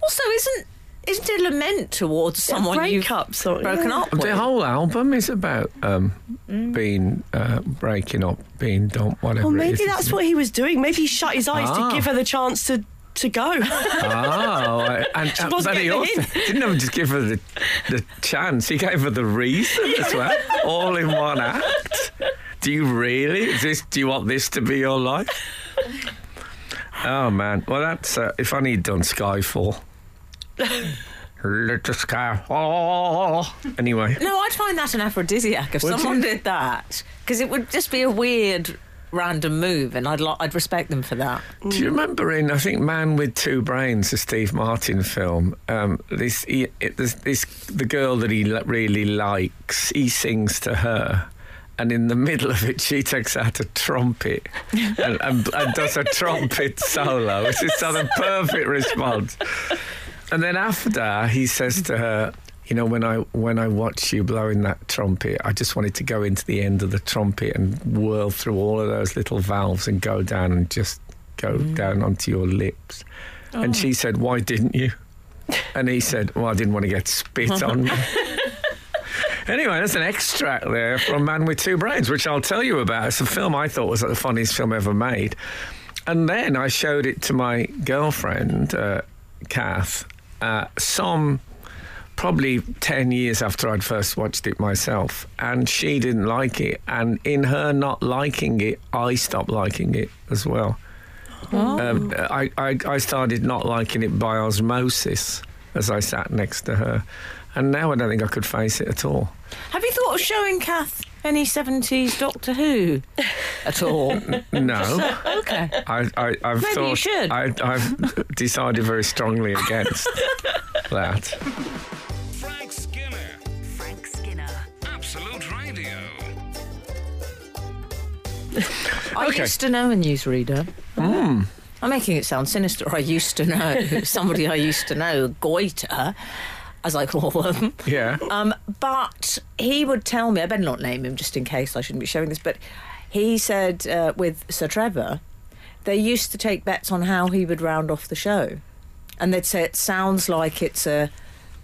Also, isn't isn't it a lament towards someone you've breakup, sort of. broken yeah. up with? The whole album is about um, being uh, breaking up, being dumped, whatever. Well, it maybe is, that's isn't what he was doing. Maybe he shut his eyes Ah. to give her the chance to to go. it? Oh, and, and wasn't but he getting also the didn't even just give her the, the chance. He gave her the reason as well, all in one act. Do you really? Is this? Do you want this to be your life? Oh man. Well, that's uh, if only he'd done Skyfall. Let the sky fall. Anyway, No, I'd find that an aphrodisiac if Would someone you? did that because it would just be a weird random move, and I'd li- I'd respect them for that. do you remember in I think Man with Two Brains, the Steve Martin film? Um, this, he, it, this this the girl that he really likes. He sings to her. And in the middle of it, she takes out a trumpet and, and, and does a trumpet solo. It's just sort of perfect response. And then after, he says to her, "You know, when I when I watched you blowing that trumpet, I just wanted to go into the end of the trumpet and whirl through all of those little valves and go down and just go down onto your lips." And she said, "Why didn't you?" And he said, "Well, I didn't want to get spit on." Anyway, that's an extract there from Man with Two Brains, which I'll tell you about. It's a film I thought was like the funniest film ever made. And then I showed it to my girlfriend, uh, Kath, uh, some probably 10 years after I'd first watched it myself. And she didn't like it. And in her not liking it, I stopped liking it as well. Um, I, I, I started not liking it by osmosis as I sat next to her. And now I don't think I could face it at all. Have you thought of showing Kath any seventies Doctor Who at all? No. okay. I, I, I've Maybe thought you should. I, I've decided very strongly against that. Frank Skinner. Frank Skinner. Absolute Radio. I Okay. used to know a newsreader. I'm making it sound sinister. I used to know somebody I used to know, Goiter, as I call them. Yeah. Um, but he would tell me, I better not name him just in case I shouldn't be showing this, but he said uh, with Sir Trevor, they used to take bets on how he would round off the show. And they'd say, it sounds like it's a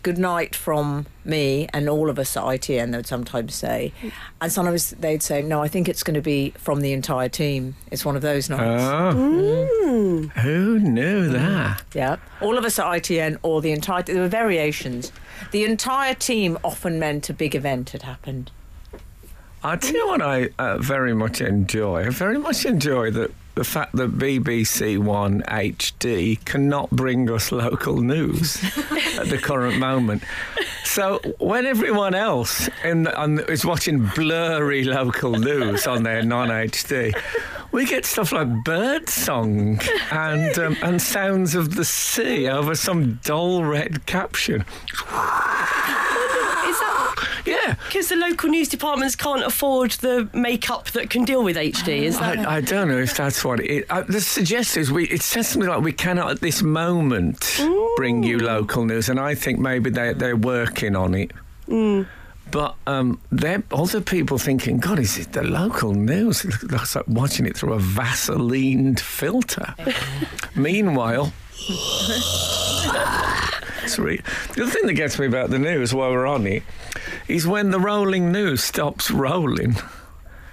good night from me and all of us at ITN, they would sometimes say. And sometimes they'd say, no, I think it's going to be from the entire team. It's one of those nights. Oh. Who knew that? Yeah, all of us at ITN or the entire. There were variations. The entire team often meant a big event had happened. I tell you what I uh, very much enjoy. I very much enjoy the, the fact that BBC One HD cannot bring us local news at the current moment. So when everyone else in, on, is watching blurry local news on their non-HD, we get stuff like bird song and um, and sounds of the sea over some dull red caption. Is that Yeah. because the local news departments can't afford the makeup that can deal with HD? Is that? I, I don't know if that's what it. Uh, the suggestion is we. It says something like we cannot at this moment bring you local news, and I think maybe they they're working on it. But um, they're other people thinking, God, is it the local news? It looks like watching it through a Vaseline filter. Meanwhile. Re- the other thing that gets me about the news while we're on it is when the rolling news stops rolling.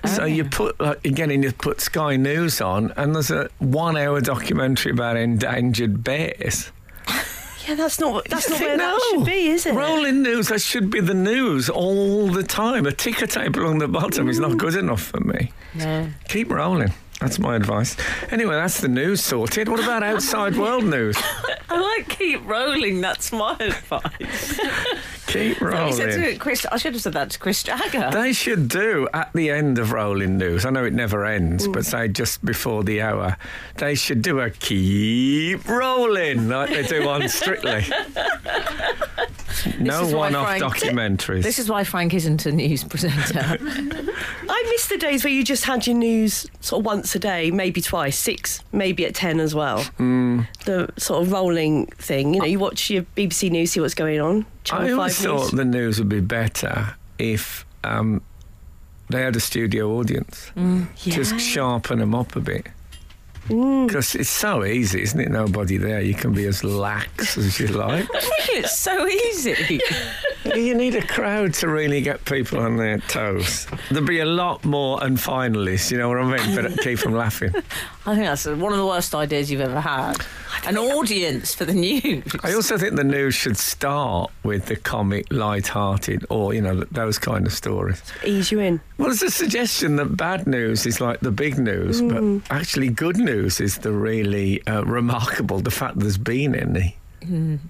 So you oh. put like again, and you put Sky News on, and there's a one-hour documentary about endangered bears. yeah, that's not. That's not where think, that no. should be, is it? Rolling news, that should be the news all the time. A ticker tape along the bottom is not mm. good enough for me. No. Keep rolling. That's my advice. Anyway, that's the news sorted. What about outside world news? I like keep rolling. That's my advice. Keep I said rolling. to Chris, I should have said that to Chris Jagger. They should do at the end of Rolling News. I know it never ends, but say just before the hour, they should do a keep rolling like they do on Strictly. no one-off Frank- documentaries. This is why Frank isn't a news presenter. I miss the days where you just had your news sort of once a day, maybe twice, six, maybe at ten as well. Hmm. The sort of rolling thing. You know, you watch your BBC News, see what's going on. Channel I 5 always News. thought the news would be better if um, they had a studio audience. Just sharpen them up a bit. Mm. Because it's so easy, isn't it? Nobody there. You can be as lax as you like. it's so easy. you need a crowd to really get people on their toes. There'd be a lot more and finalists, you know what I mean? But keep them laughing. I think that's one of the worst ideas you've ever had. An audience for the news. I also think the news should start with the comic, light-hearted, or you know those kind of stories. Ease you in. Well, there's a suggestion that bad news is like the big news, but mm. actually good news is the really uh, remarkable, the fact there's been any.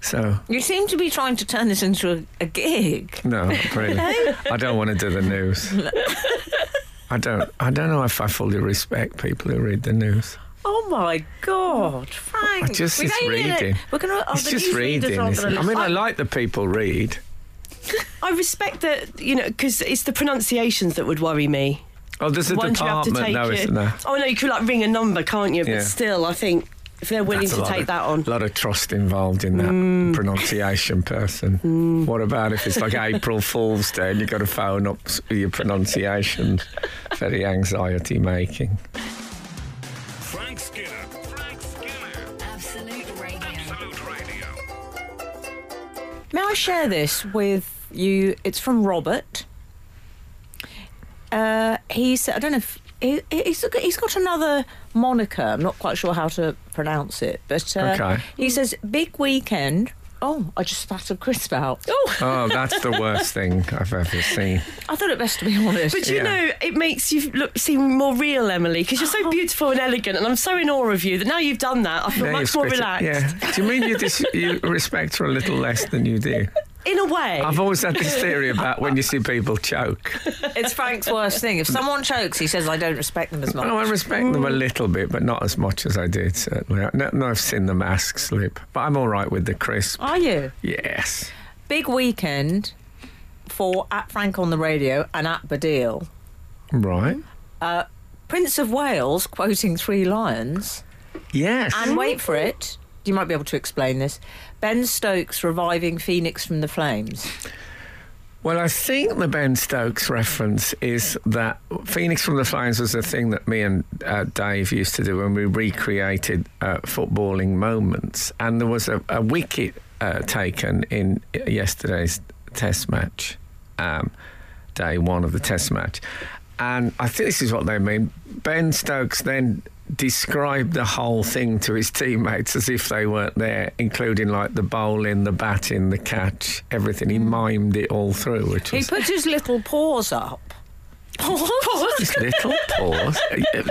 So You seem to be trying to turn this into a, a gig. no, not really. I don't want to do the news. I don't. I don't know if I fully respect people who read the news. Oh my God, Frank! I just it's don't it. reading. We're gonna. oh, it's just news reading. isn't it? I mean, I listen. like the people read. I respect that, you know, because it's the pronunciations that would worry me. Oh, there's a Once you have to department take now, it. isn't there? Oh no, you could like ring a number, can't you? But Yeah. still, I think if they're willing That's to take of- that on. A lot of trust involved in that Mm. pronunciation person. What about if it's like April Fool's Day and you've got to phone up s- your pronunciation? Very anxiety making. Frank Skinner. Frank Skinner. Absolute Radio. Absolute Radio. May I share this with you? It's from Robert. Uh, he said, I don't know if he, he's, he's got another moniker. I'm not quite sure how to pronounce it, but uh, Okay. he says, Big Weekend. Oh, I just spat a crisp out. Oh, Oh, that's the worst thing I've ever seen. I thought it best to be honest. but you Yeah. know, it makes you look seem more real, Emily, because you're so beautiful and elegant, and I'm so in awe of you that now you've done that, I feel Now much more spit it- relaxed. Yeah. Do you mean you, dis- you respect her a little less than you do? In a way. I've always had this theory about when you see people choke. it's Frank's worst thing. If someone chokes, he says, I don't respect them as oh, much. No, I respect them a little bit, but not as much as I did, certainly. No, no I've seen the mask slip, but I'm all right with the crisp. Are you? Yes. Big weekend for at Frank on the radio and at Baddiel. Right. Uh, Prince of Wales quoting Three Lions. Yes. And wait for it. You might be able to explain this. Ben Stokes reviving Phoenix from the flames. Well, I think the Ben Stokes reference is that Phoenix from the Flames was a thing that me and uh, Dave used to do when we recreated uh, footballing moments. And there was a, a wicket uh, taken in yesterday's test match, um, day one of the test match. And I think this is what they mean. Ben Stokes then described the whole thing to his teammates as if they weren't there, including like the bowling, the batting, the catch, everything. He mm. mimed it all through, which He was put his little paws up. his little paws.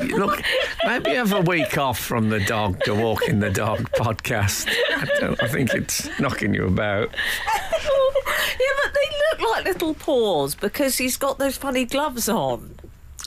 Look, maybe have a week off from the dog, the walking the dog podcast. I, don't, I think it's knocking you about. yeah, but they look like little paws because he's got those funny gloves on.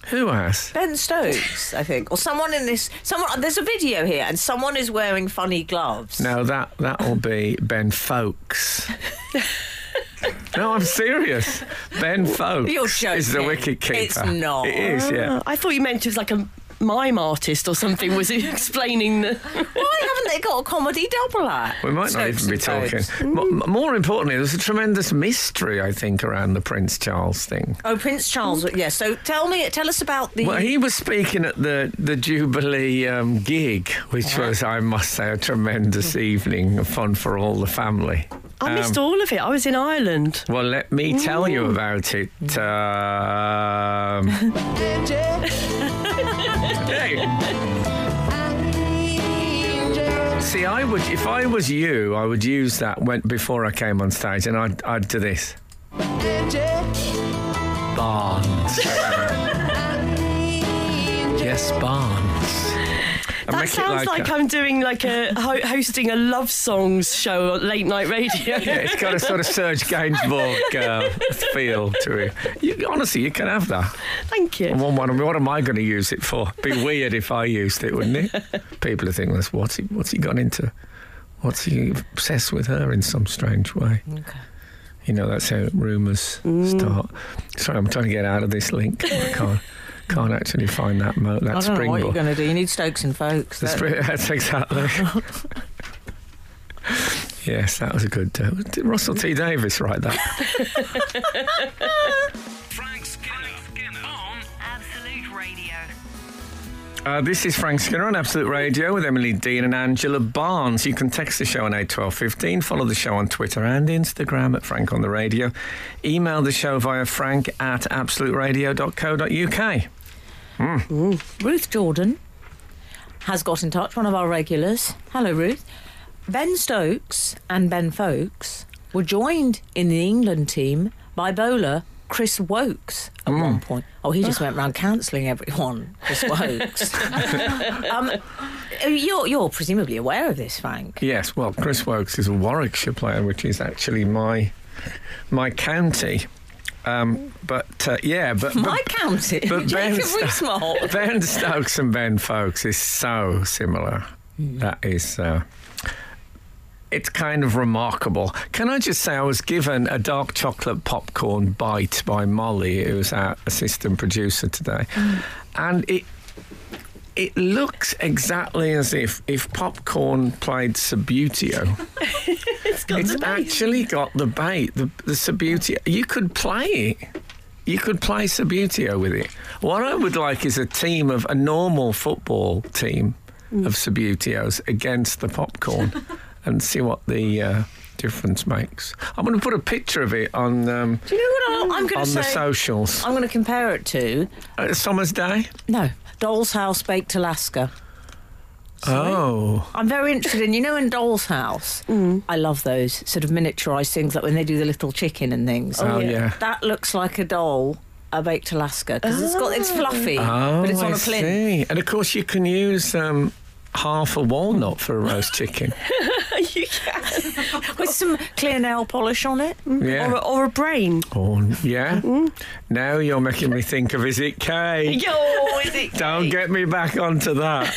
Who has? Ben Stokes, I think, or someone in this. Someone. There's a video here, and someone is wearing funny gloves. No, that that will be Ben Foakes. no, I'm serious. Ben Foakes You're is the joking. wicket keeper. It's not. It is, yeah. I thought you meant it was like a mime artist or something was explaining the. Why haven't they got a comedy double act? We might not Stokes even be talking. Foakes. Mo- more importantly, there's a tremendous mystery, I think, around the Prince Charles thing. Oh, Prince Charles. Yeah. So tell me, tell us about the. Well, he was speaking at the, the Jubilee um, gig, which was, I must say, a tremendous evening of fun for all the family. I missed Um, all of it. I was in Ireland. Well, let me tell you about it. Um, hey. See, I would, if I was you, I would use that when, before I came on stage, and I'd, I'd do this. Barnes. yes, Barnes. And That sounds like, I'm doing like a ho- hosting a love songs show on late night radio. Yeah, it's got a sort of Serge Gainsbourg uh, feel to it. You, honestly, you can have that. Thank you. One, one, what am I going to use it for? Be weird if I used it, wouldn't it? People are thinking, "That's what's he? What's he gone into? What's he obsessed with her in some strange way?" Okay. You know, that's how rumours Mm. start. Sorry, I'm trying to get out of this link. I can't, can't actually find that mo- that I don't know what you're springboard. going to do. You need Stokes and Foakes. The That- spring, that's exactly. yes, that was a good. Uh, did Russell T Davies write that? Frank Skinner. On Absolute Radio. Uh, this is Frank Skinner on Absolute Radio with Emily Dean and Angela Barnes. You can text the show on 81215, follow the show on Twitter and Instagram at Frank on the Radio. Email the show via frank at absoluteradio.co.uk. Ruth Jordan has got in touch, one of our regulars. Hello, Ruth. Ben Stokes and Ben Foakes were joined in the England team by bowler Chris Woakes at Mm. one point. Oh, he just went around cancelling everyone. Chris Woakes. um, you're you're presumably aware of this, Frank. Yes, well, Chris Woakes is a Warwickshire player, which is actually my my county. Um, but uh, yeah, but, but My county. but Ben Jacob Sto- Rees-Mogg. Ben Stokes and Ben Foakes is so similar. That is. Uh, it's kind of remarkable. Can I just say, I was given a dark chocolate popcorn bite by Molly, who was our assistant producer today, and it it looks exactly as if if popcorn played Subbuteo. It's got It's actually got the bait, the, the Subbuteo. You could play it. You could play Subbuteo with it. What I would like is a team of a normal football team of Subbuteos against the popcorn and see what the uh, difference makes. I'm going to put a picture of it on um, Do you know what I'm going to on the socials. I'm going to compare it to Uh, Summer's Day? no Doll's House Baked Alaska. Oh. I'm very interested in, you know, in Doll's House, I love those sort of miniaturised things, like when they do the little chicken and things. Oh, yeah. yeah. That looks like a doll, a baked Alaska, because it's got it's fluffy, Oh, but it's on I a plinth. see. And of course, you can use um, half a walnut for a roast chicken. you can. with some clear nail polish on it. Yeah. Or, a, or a brain. Oh, yeah. Now you're making me think of is it Kay? Yo, is it? Don't get me back onto that.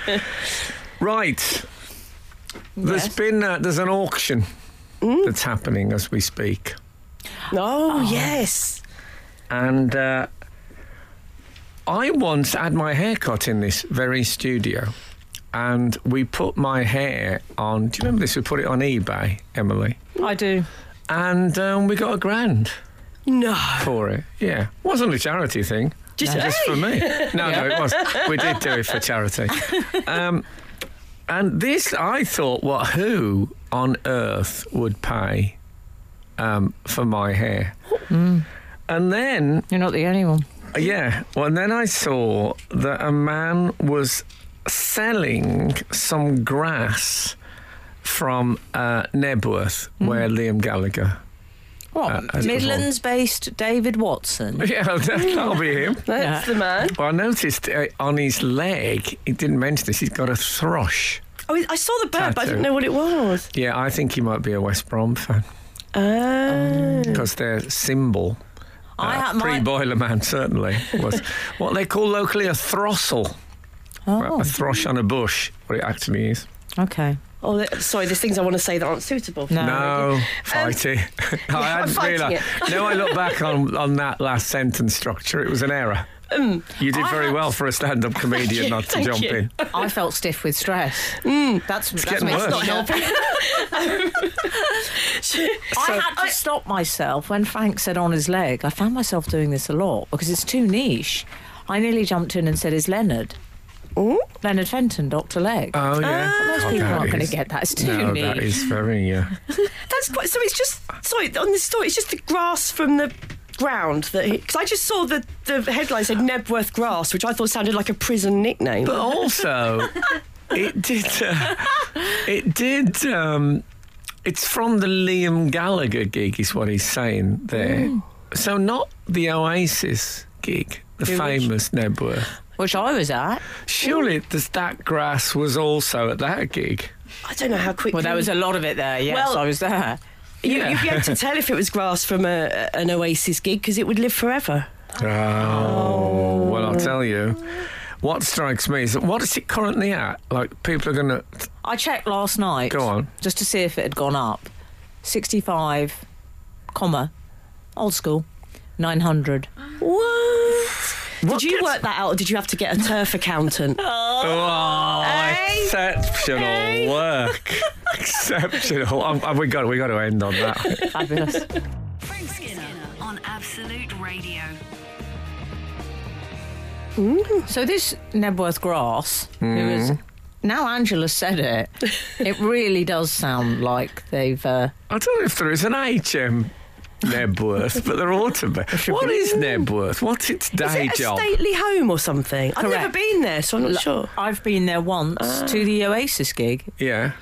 right. There's Yes. been uh, there's an auction that's happening as we speak, Oh, yes. and uh, I once had my hair cut in this very studio, and we put my hair on. Do you remember this? We put it on eBay, Emily, I do. and um, we got a grand No. for it. Yeah, wasn't a charity thing. Just, just for me. No, no, it was. We did do it for charity. Um, and this, I thought, what? Who on earth would pay um, for my hair? And then, You're not the only one. yeah, well, and then I saw that a man was selling some grass from uh, Knebworth, where Liam Gallagher. What? Uh, Midlands-based David Watson. Yeah, that'll be him. That's Yeah. the man. Well, I noticed uh, on his leg, he didn't mention this, he's got a thrush. Oh, I saw the bird, but I Tattoo. didn't know what it was. Yeah, I think he might be a West Brom fan Oh. because their symbol, I uh, had my- pre Boilerman certainly, was what they call locally a throstle. Oh, A thrush on a bush, what it actually is. okay. Oh, sorry, there's things I want to say that aren't suitable. No. No, um, fighty. I I'm hadn't fighting realised. it. No, I look back on, on that last sentence structure, it was an error. Mm. you did I very had- well for a stand up comedian you, not to jump you. in. I felt stiff with stress. Mm. That's that's getting me- worse. not helping. I had to stop myself when Frank said on his leg. I found myself doing this a lot because it's too niche. I nearly jumped in and said, "Is Leonard?" Leonard Fenton, Doctor Legg. Oh, yeah. Most Oh, people aren't going to get that. It's too No, niche. that is very. yeah. That's quite. So it's just sorry on this story. It's just the grass from the ground that because I just saw the the headline said Knebworth Grass, which I thought sounded like a prison nickname. But also, it did. Uh, it did. Um, it's from the Liam Gallagher gig, is what he's saying there. So not the Oasis gig, the famous Knebworth. Which I was at. Surely the stack grass was also at that gig. I don't know how quickly. Well, there was a lot of it there. Yes, Well- I was there. You, Yeah. You'd be able to tell if it was grass from a, an Oasis gig because it would live forever. Oh, well, I'll tell you. What strikes me is that what is it currently at? Like people are going to I checked last night. go on. Just to see if it had gone up. 65, comma, old school, 900. What? What Did you gets- work that out, or did you have to get a turf accountant? Oh, Hey. exceptional Hey. work! exceptional. Um, uh, we got we got to end on that. Fabulous. Frank Skinner on Absolute Radio. so this Knebworth Grass, who is Mm. now Angela said it, it really does sound like they've. Uh, I don't know if there is an HM Knebworth, but there ought to be. What is Knebworth? What's its day Is it a job? stately home or something? I've never Correct. been there, so I'm not sure. I've been there once to the Oasis gig, Yeah.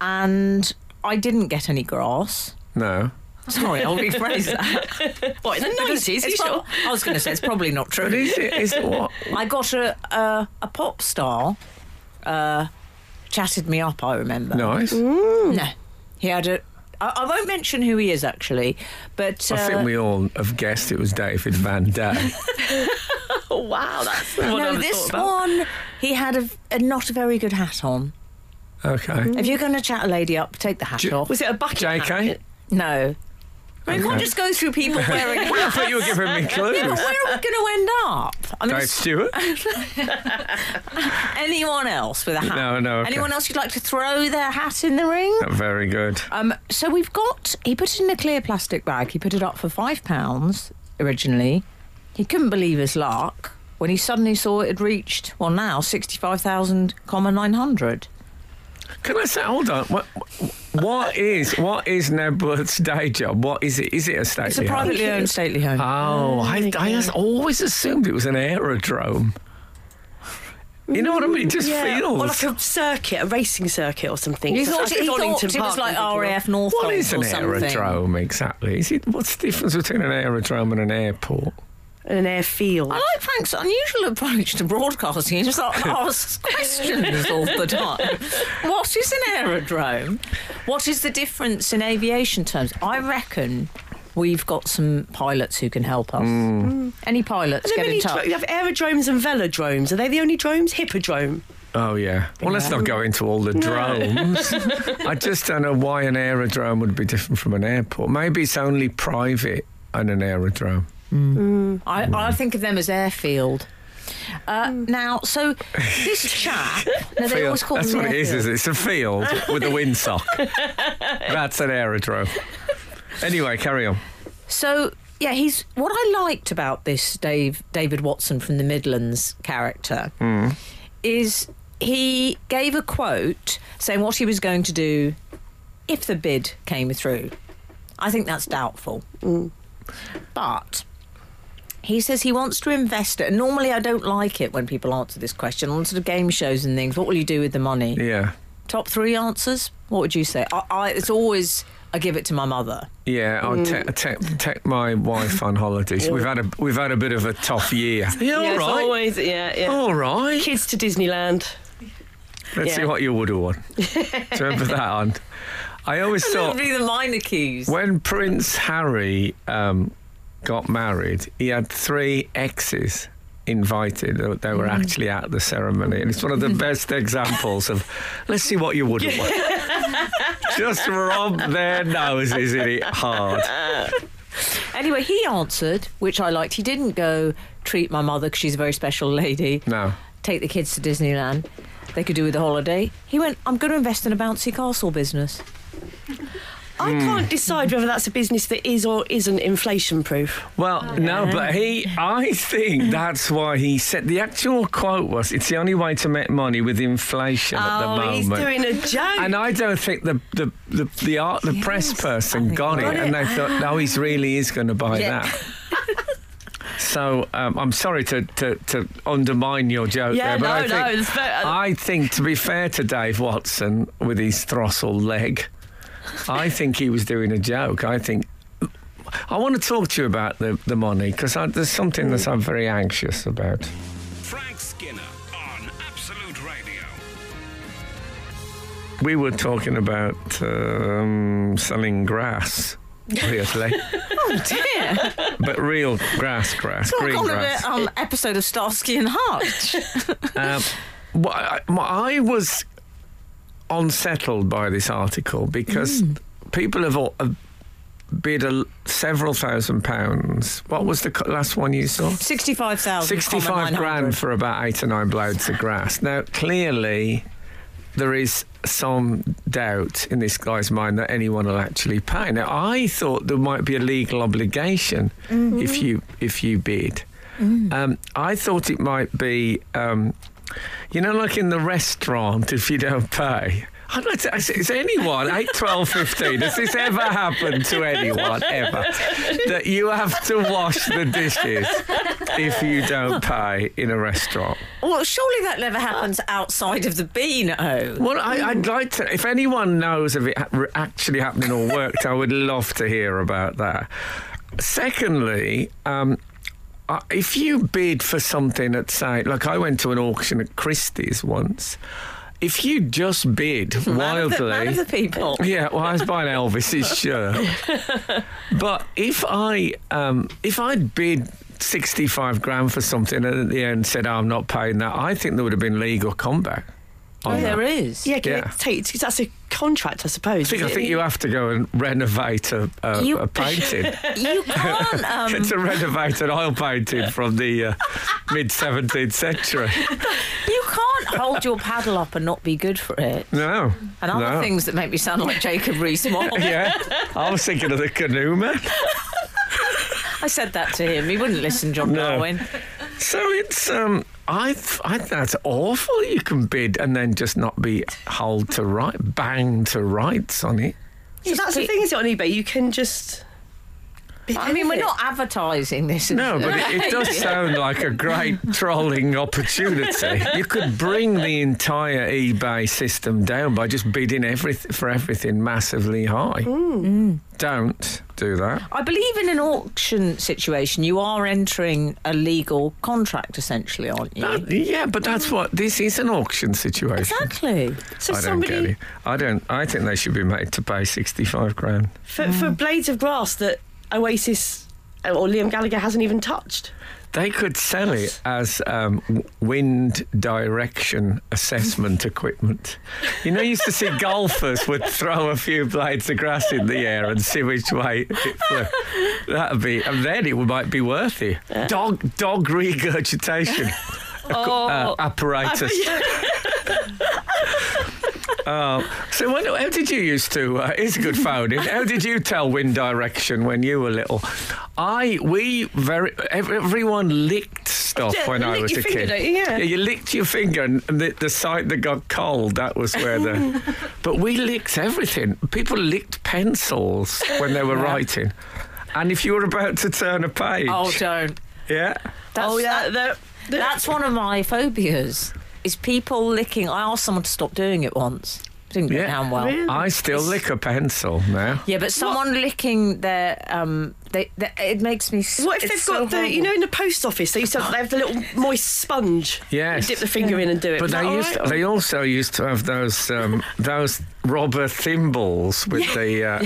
and I didn't get any grass. No. Sorry, I'll rephrase that. What, in the Because 90s? You it's sure? prob- I was going to say it's probably not true. But is it? Is it what? I got a a, a pop star uh, chatted me up. I remember. Nice. No, he had a. I, I won't mention who he is actually, but uh, I think we all have guessed it was David Van Day. Oh, wow, that's what I no, never this one he had a, a not a very good hat on. Okay. If you're going to chat a lady up, take the hat J- off. Was it a bucket JK? hat? No. I mean, can't just go through people wearing I hats. thought you were giving me Yeah, but clues. where are we going to end up? I mean, Dave Stewart? anyone else with a hat? No, no, okay. Anyone else you'd like to throw their hat in the ring? Very good. Um, so we've got. He put it in a clear plastic bag. He put it up for five pounds originally. He couldn't believe his luck when he suddenly saw it had reached well now sixty five thousand comma nine hundred. Can I say, hold on. What, what is what is Knebworth's day job? What is it? Is it a stately It's a home? privately owned stately home. Oh, oh I, I has always assumed it was an aerodrome. You know what I mean? It just Yeah, feels. or like a circuit, a racing circuit or something. you So thought, that's he thought it was like I'm thinking of. RAF North what is an or something. aerodrome exactly? Is it what's the difference between an aerodrome and an airport? An airfield. I like Frank's unusual approach to broadcasting. He just like oh, asks questions all the time. What is an aerodrome? What is the difference in aviation terms? I reckon we've got some pilots who can help us. Mm. Any pilots, get in touch. dro- you have aerodromes and velodromes. Are they the only drones? Hippodrome. Oh yeah. Well, let's not go into all the drones. I just don't know why an aerodrome would be different from an airport. Maybe it's only private on an aerodrome. Mm. Mm. I, I think of them as airfield. Uh, mm. Now, so this chap, now they always call That's them what it is, is it? It's a field with a windsock. That's an aerodrome. Anyway, carry on. So yeah, he's what I liked about this Dave David Watson from the Midlands character is he gave a quote saying what he was going to do if the bid came through. I think that's doubtful, but. He says he wants to invest it. And normally, I don't like it when people answer this question on sort of game shows and things. What will you do with the money? Yeah. Top three answers. What would you say? I, I, it's always I give it to my mother. Yeah, I'll ta- ta- take my wife on holidays. We've had a we've had a bit of a tough year. Yeah, yeah, all it's right. always, yeah, yeah. All right. Kids to Disneyland. Let's see what you would have won. Do you remember that on? I always thought Be the minor keys. when Prince Harry um, got married, he had three exes invited. They- were mm-hmm. actually at the ceremony, and it's one of the best examples of. Let's see what you would have won. Just rub their noses in it hard. Anyway, he answered, which I liked. He didn't go treat my mother because she's a very special lady. No. Take the kids to Disneyland. They could do with a holiday. He went, I'm going to invest in a bouncy castle business. I Hmm. can't decide whether that's a business that is or isn't inflation proof. Well, no, but he, I think that's why he said the actual quote was, "It's the only way to make money with inflation at the Oh, moment." he's doing a joke. and I don't think the the the, the art the press person think got, he it, and it. they thought, no, he really is going to buy Yeah. that. So um, I'm sorry to, to, to undermine your joke Yeah, there, but no, I think, fair. I think to be fair to Dave Watson with his throstle leg, I think he was doing a joke. I think I want to talk to you about the, the money because there's something that I'm very anxious about. Frank Skinner on Absolute Radio. We were talking about um, selling grass, Obviously, Oh, dear. but real grass, grass, Talk green on a grass. bit um, episode of Starsky and Hutch. Um, well, I, I was unsettled by this article because people have, all, have bid a, several thousand pounds. What was the last one you saw? 65,000. 65 grand for about eight or nine blades of grass. Now, clearly, there is some doubt in this guy's mind that anyone will actually pay. Now, I thought there might be a legal obligation if you if you bid. Um, I thought it might be, um, you know, like in the restaurant, if you don't pay. I'd like to ask, is anyone, 8, 12, 15, has this ever happened to anyone, ever? That you have to wash the dishes if you don't pay in a restaurant? Well, surely that never happens outside of the bean Beano. Well, I, I'd like to, if anyone knows of it actually happening or worked, I would love to hear about that. Secondly, um, if you bid for something at, say, like I went to an auction at Christie's once, if you just bid Man of, the, wildly. man of the people. Yeah, well, I was buying Elvis's shirt. but if I um, if I'd bid sixty five grand for something and at the end said, oh, "I'm not paying that," I think there would have been legal combat. on Oh, that. there is. Yeah, can Yeah. it take, that's a contract, I suppose. I think, I think you have to go and renovate a, a, You- a painting. You can't. Um, to renovate an oil painting from the uh, mid 17th century. you can't hold your paddle up and not be good for it. No. And other no. things that make me sound like Jacob Rees-Mogg. Yeah, I was thinking of the canoe man. I said that to him. He wouldn't listen, John No. Darwin. So it's um, I th- I think that's awful. You can bid and then just not be held to right, bang to rights on it. So that's the thing, is it on eBay? You can just. Bid I mean, we're anything. not advertising this. No, but it, it does sound like a great trolling opportunity. You could bring the entire eBay system down by just bidding everyth- for everything massively high. Don't do that. I believe in an auction situation, you are entering a legal contract, essentially, aren't you? Uh, yeah, but that's what this is an auction situation. exactly. So I don't somebody get it. I don't. I think they should be made to pay sixty-five grand. for, for blades of grass that Oasis uh, or Liam Gallagher hasn't even touched. They could sell it as um, wind direction assessment equipment. You know, you used to see golfers would throw a few blades of grass in the air and see which way it flew. That'd be, and then it might be worth it. Dog, dog regurgitation uh, apparatus. Oh, so when, how did you used to? Uh, it's a good phoning. How did you tell wind direction when you were little? I we very everyone licked stuff Yeah, when you I was your a finger, kid. don't you? Yeah. you licked your finger, and the, the side that got cold, that was where the. but we licked everything. People licked pencils when they were writing, and if you were about to turn a page, Oh, don't. yeah. That's, oh yeah, that- the, the, that's one of my phobias. Is people licking? I asked someone to stop doing it once. Didn't go Yeah. down well. Really? I still lick a pencil now. Yeah, but someone licking their um, they, they it makes me. What if it's they've so got the, you know, in the post office, they used to have, they have the little moist sponge. Yes. You dip the finger in and do it. But they used right? they also used to have those um, those rubber thimbles with the uh,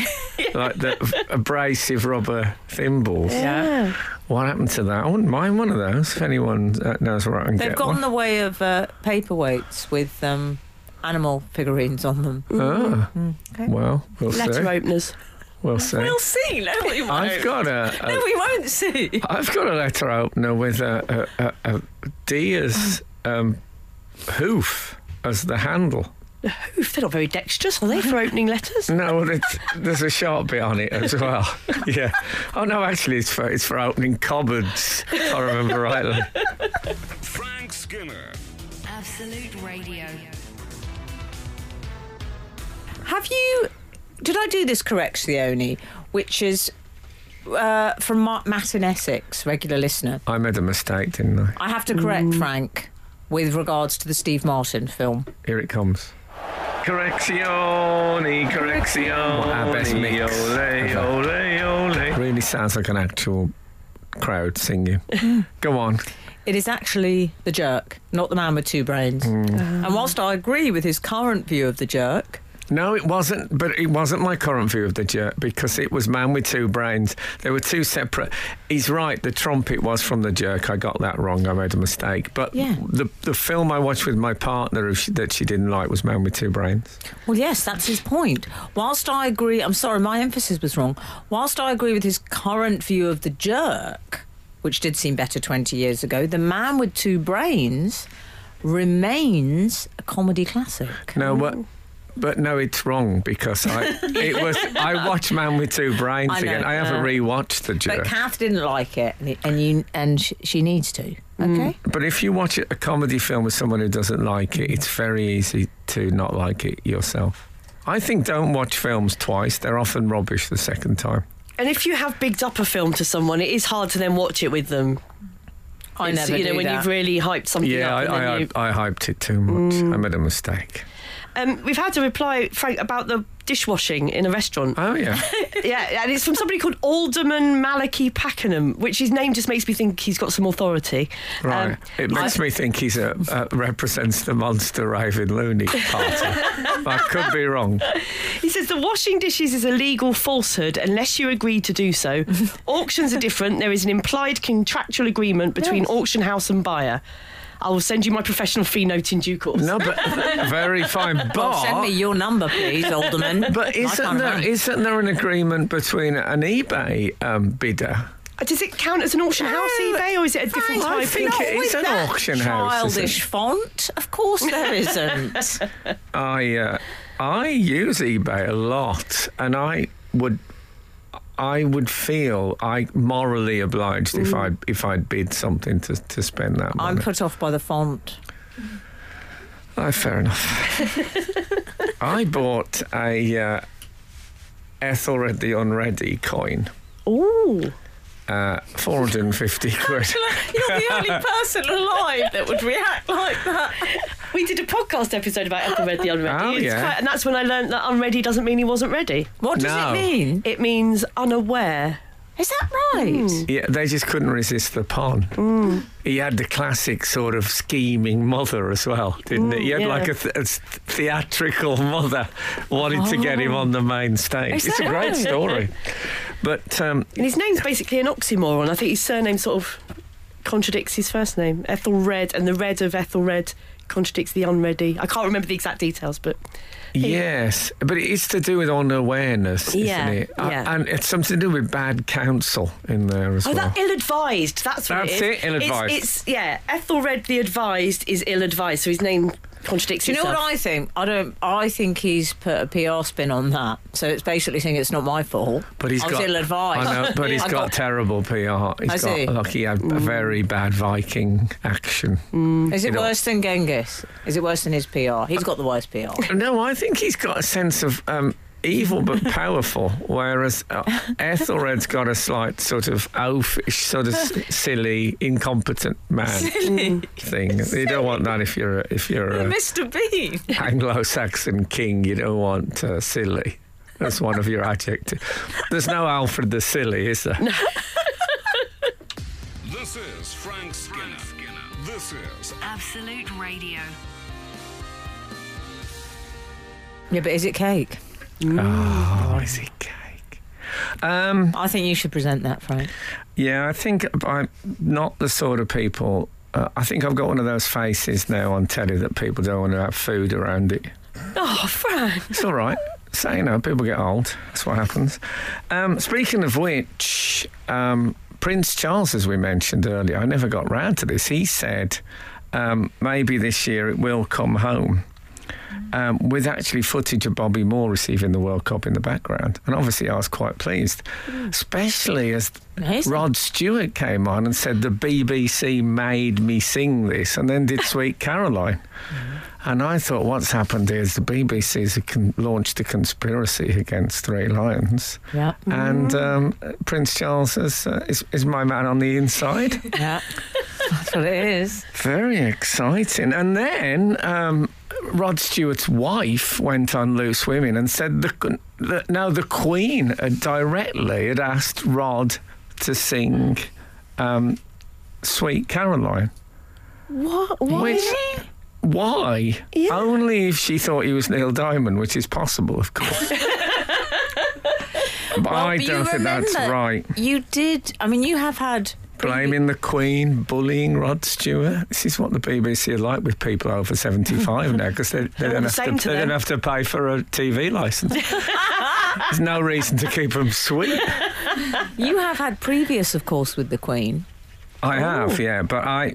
like the abrasive rubber thimbles. Yeah. What happened to that? I wouldn't mind one of those if anyone uh, knows where I can get. They've get gone one. the way of uh, paperweights with um, animal figurines on them. Ah, Okay. well, we'll Letter see. openers. We'll see. We'll see. No, we won't. I've got a, a No, we won't see. I've got a letter opener with a, a, a, a deer's um, hoof as the handle. Hoof? they're not very dexterous, are they, for opening letters? No, there's, there's a sharp bit on it as well. yeah. Oh no, actually, it's for it's for opening cupboards. If I remember rightly. Frank Skinner. Absolute Radio. Have you? Did I do this correct, Leone? Which is uh, from Ma- Matt in Essex, regular listener. I made a mistake, didn't I? I have to correct Frank with regards to the Steve Martin film. Here it comes. Correczione, correczione. Our best mix. Ole, ole, ole. Really sounds like an actual crowd singing. Go on. It is actually the jerk, not the man with two brains. And whilst I agree with his current view of the jerk, No, it wasn't. But it wasn't my current view of the jerk because it was Man with Two Brains. They were two separate. He's right. The trumpet was from the jerk. I got that wrong. I made a mistake. But Yeah. the the film I watched with my partner that she didn't like was Man with Two Brains. well, yes, that's his point. Whilst I agree, I'm sorry, my emphasis was wrong. Whilst I agree with his current view of the jerk, which did seem better 20 years ago, the man with two brains remains a comedy classic. No, what? But no, it's wrong because I it was I watched Man with Two Brains I know, again. I haven't uh, rewatched the joke. But. Kath didn't like it, and, it- and you and sh- she needs to. Okay. But if you watch a comedy film with someone who doesn't like it, it's very easy to not like it yourself. I think don't watch films twice. They're often rubbish the second time. And if you have bigged up a film to someone, it is hard to then watch it with them. I It's, never you know do when that. you've really hyped something Yeah, up. I, and I, you- I, hyped it too much. I made a mistake. Um, we've had a reply, Frank, about the dishwashing in a restaurant. Oh, yeah. yeah, and it's from somebody called Alderman Malachi Pakenham, which his name just makes me think he's got some authority. Right. Um, it makes me think he's a, uh, represents the Monster Raving Loony party. I could be wrong. He says the washing dishes is a legal falsehood unless you agree to do so. Auctions are different. There is an implied contractual agreement between auction house and buyer. I will send you my professional fee note in due course. No, but very fine. But Well, send me your number, please, Alderman. But isn't can't there, remember. isn't there an agreement between an eBay um, bidder? Does it count as an auction house No, eBay or is it a different I type? think of- it is an that auction house, isn't? Childish font? Of course there isn't. I uh, I use eBay a lot, and I would I would feel I morally obliged if I if I'd bid something to, to spend that money. I'm put off by the font. Oh, fair enough. I bought a uh, Ethelred the Unready coin, Ooh. Uh, 450 quid. You're the only person alive that would react like that. We did a podcast episode about Ethelred the Unready. Oh, yeah. quite- and that's when I learned that unready doesn't mean he wasn't ready. What does No. it mean? It means unaware. Is that right? Mm. Yeah, they just couldn't resist the pun. Mm. He had the classic sort of scheming mother as well, didn't he? Mm, he had yeah. like a, th- a theatrical mother wanting to get him oh. on the main stage. Is it's a great right? story. But um, And his name's basically an oxymoron. I think his surname sort of contradicts his first name. Ethelred, and the red of Ethelred contradicts the unready. I can't remember the exact details, but yes, but it's to do with unawareness, isn't it? Yeah. and it's something to do with bad counsel in there as oh, well. that ill-advised. That's what That's it it, ill-advised. It's, it's yeah. Ethelred the advised is ill-advised, so his name contradicts Do you know itself. what I think? I don't. I think he's put a PR spin on that. So it's basically saying it's not my fault. But he's I was got ill-advised. I know, but he's I got, terrible PR. He's Has got he? like he had a very bad Viking action. Is it you know- worse than Genghis? Is it worse than his PR? He's got the worst PR. No, I think he's got a sense of um, evil but powerful, whereas uh, Ethelred's got a slight sort of oafish, sort of s- silly, incompetent man thing. You don't want that if you're a, if you're a Mr. Bean. Anglo-Saxon king. You don't want uh, silly. That's one of your adjectives. There's no Alfred the Silly, is there? This is Frank Skinner. This is Absolute Radio. Yeah, but is it cake? Oh, is it cake? Um, I think you should present that, Frank. Yeah, I think I'm not the sort of people. Uh, I think I've got one of those faces now on telly that people don't want to have food around it. Oh, Frank. It's all right. So, you know, people get old. That's what happens. Um, speaking of which, um, Prince Charles, as we mentioned earlier, I never got round to this. He said um, maybe this year it will come home. Um, with actually footage of Bobby Moore receiving the World Cup in the background. And obviously, I was quite pleased, especially as Amazing. Rod Stewart came on and said, The BBC made me sing this, and then did Sweet Caroline. And I thought, what's happened is the BBC's con- launched a conspiracy against Three Lions. Yeah. And um, Prince Charles is, uh, is, is my man on the inside. Yeah. That's what it is. Very exciting. And then um, Rod Stewart's wife went on Loose Women and said the, the now the Queen had directly had asked Rod to sing um, Sweet Caroline. What? Why? Which- Why? Yeah. Only if she thought he was Neil Diamond, which is possible, of course. but I but don't think that's right. You did. I mean, you have had. Blaming the Queen, bullying Rod Stewart. This is what the BBC are like with people over 75 now because they, they, don't have to, to they don't have to pay for a TV licence. There's no reason to keep them sweet. You have had previous, of course, with the Queen. I have, yeah, but I,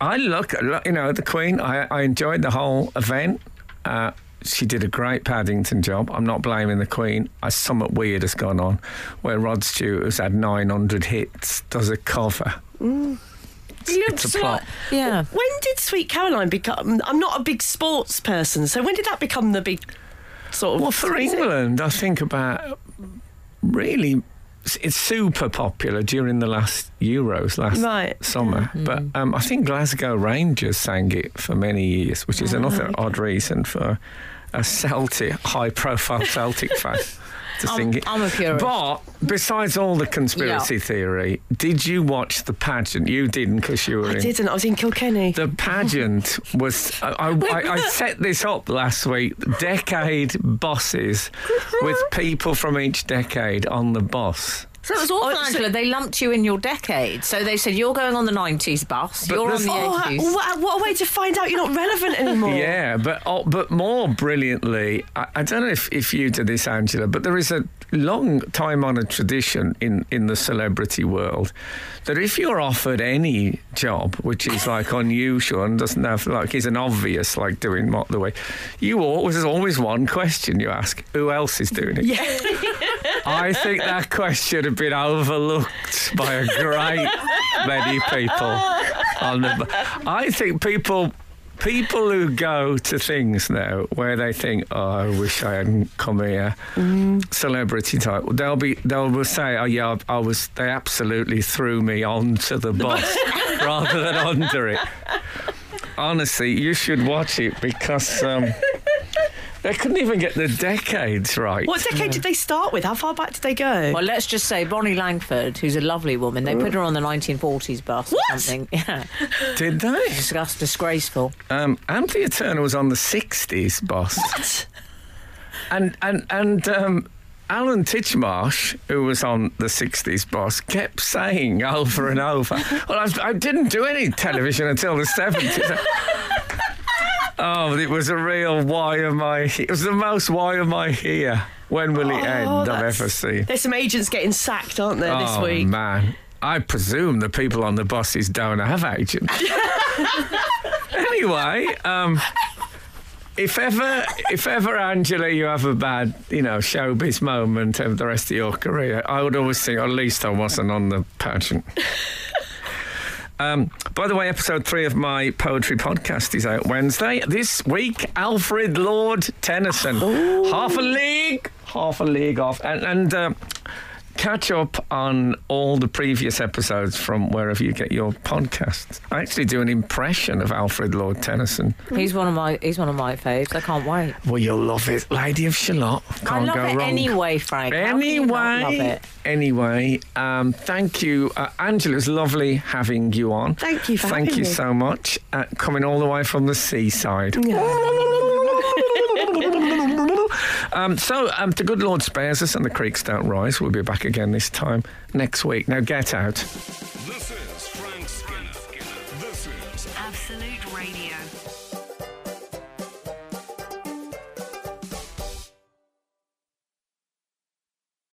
I look, look you know, the Queen. I, I enjoyed the whole event. Uh, she did a great Paddington job. I'm not blaming the Queen. I, somewhat weird has gone on, where Rod Stewart, who's had 900 hits, does a cover. He It's a looks plot. like- Yeah. When did Sweet Caroline become? I'm not a big sports person, so when did that become the big sort of? Well, for England, I think about really, it's super popular during the last Euros last Right. summer. But um, I think Glasgow Rangers sang it for many years, which is another odd reason for a Celtic, high-profile Celtic fan. To sing it. I'm a purist. But besides all the conspiracy Yeah. theory, did you watch the pageant? You didn't because you were I in. didn't. I was in Kilkenny. The pageant was. I, I, I- set this up last week. Decade bosses with people from each decade on the bus. So it was awful, Oh, so- Angela. They lumped you in your decade. So they said you're going on the 90s bus, you're on the Oh, 80s. Uh, what, what a way to find out you're not relevant anymore. Yeah, but oh, but more brilliantly, I, I don't know if, if you do this, Angela, but there is a long time honoured tradition in, in the celebrity world that if you're offered any job, which is like unusual and doesn't have like isn't obvious, like doing Mock the Week, you always there's always one question you ask: Who else is doing it? Yeah. I think that question had been overlooked by a great many people. On the, I think people people who go to things now where they think, "Oh, I wish I hadn't come here," celebrity type, they'll be they'll will say, "Oh yeah, I, I was." They absolutely threw me onto the bus rather than under it. Honestly, you should watch it because. Um, they couldn't even get the decades right. What decade did they start with? How far back did they go? Well, let's just say Bonnie Langford, who's a lovely woman, they put her on the 1940s bus What? or something. Yeah, Did they? disgust, disgraceful. Um, Anthea Turner was on the 60s boss. What? And, and, and um, Alan Titchmarsh, who was on the 60s boss, kept saying over and over, Well, I, I didn't do any television until the 70s. oh, it was a real why am I? It was the most why am I here? When will it end I've that's- ever seen. There's some agents getting sacked, aren't there, this week? oh, week? man. I presume the people on the buses don't have agents. anyway, um, if ever, if ever, Angela, you have a bad, you know, showbiz moment of the rest of your career, I would always think, at least I wasn't on the pageant. Um, by the way, episode three of my poetry podcast is out Wednesday. This week, Alfred Lord Tennyson. Half a league, half a league off. And, and uh, catch up on all the previous episodes from wherever you get your podcasts. I actually do an impression of Alfred Lord Tennyson. He's one of my he's one of my faves. I can't wait. Well, you'll love it. Lady of Shalott. Can't I love go it wrong. anyway, Frank. How you love Anyway, it? anyway, um, thank you, uh, Angela. It's lovely having you on. Thank you Thank you me. so much. Uh, coming all the way from the seaside. Um, so, um, the good Lord spares us and the creeks don't rise. We'll be back again this time next week. Now, get out.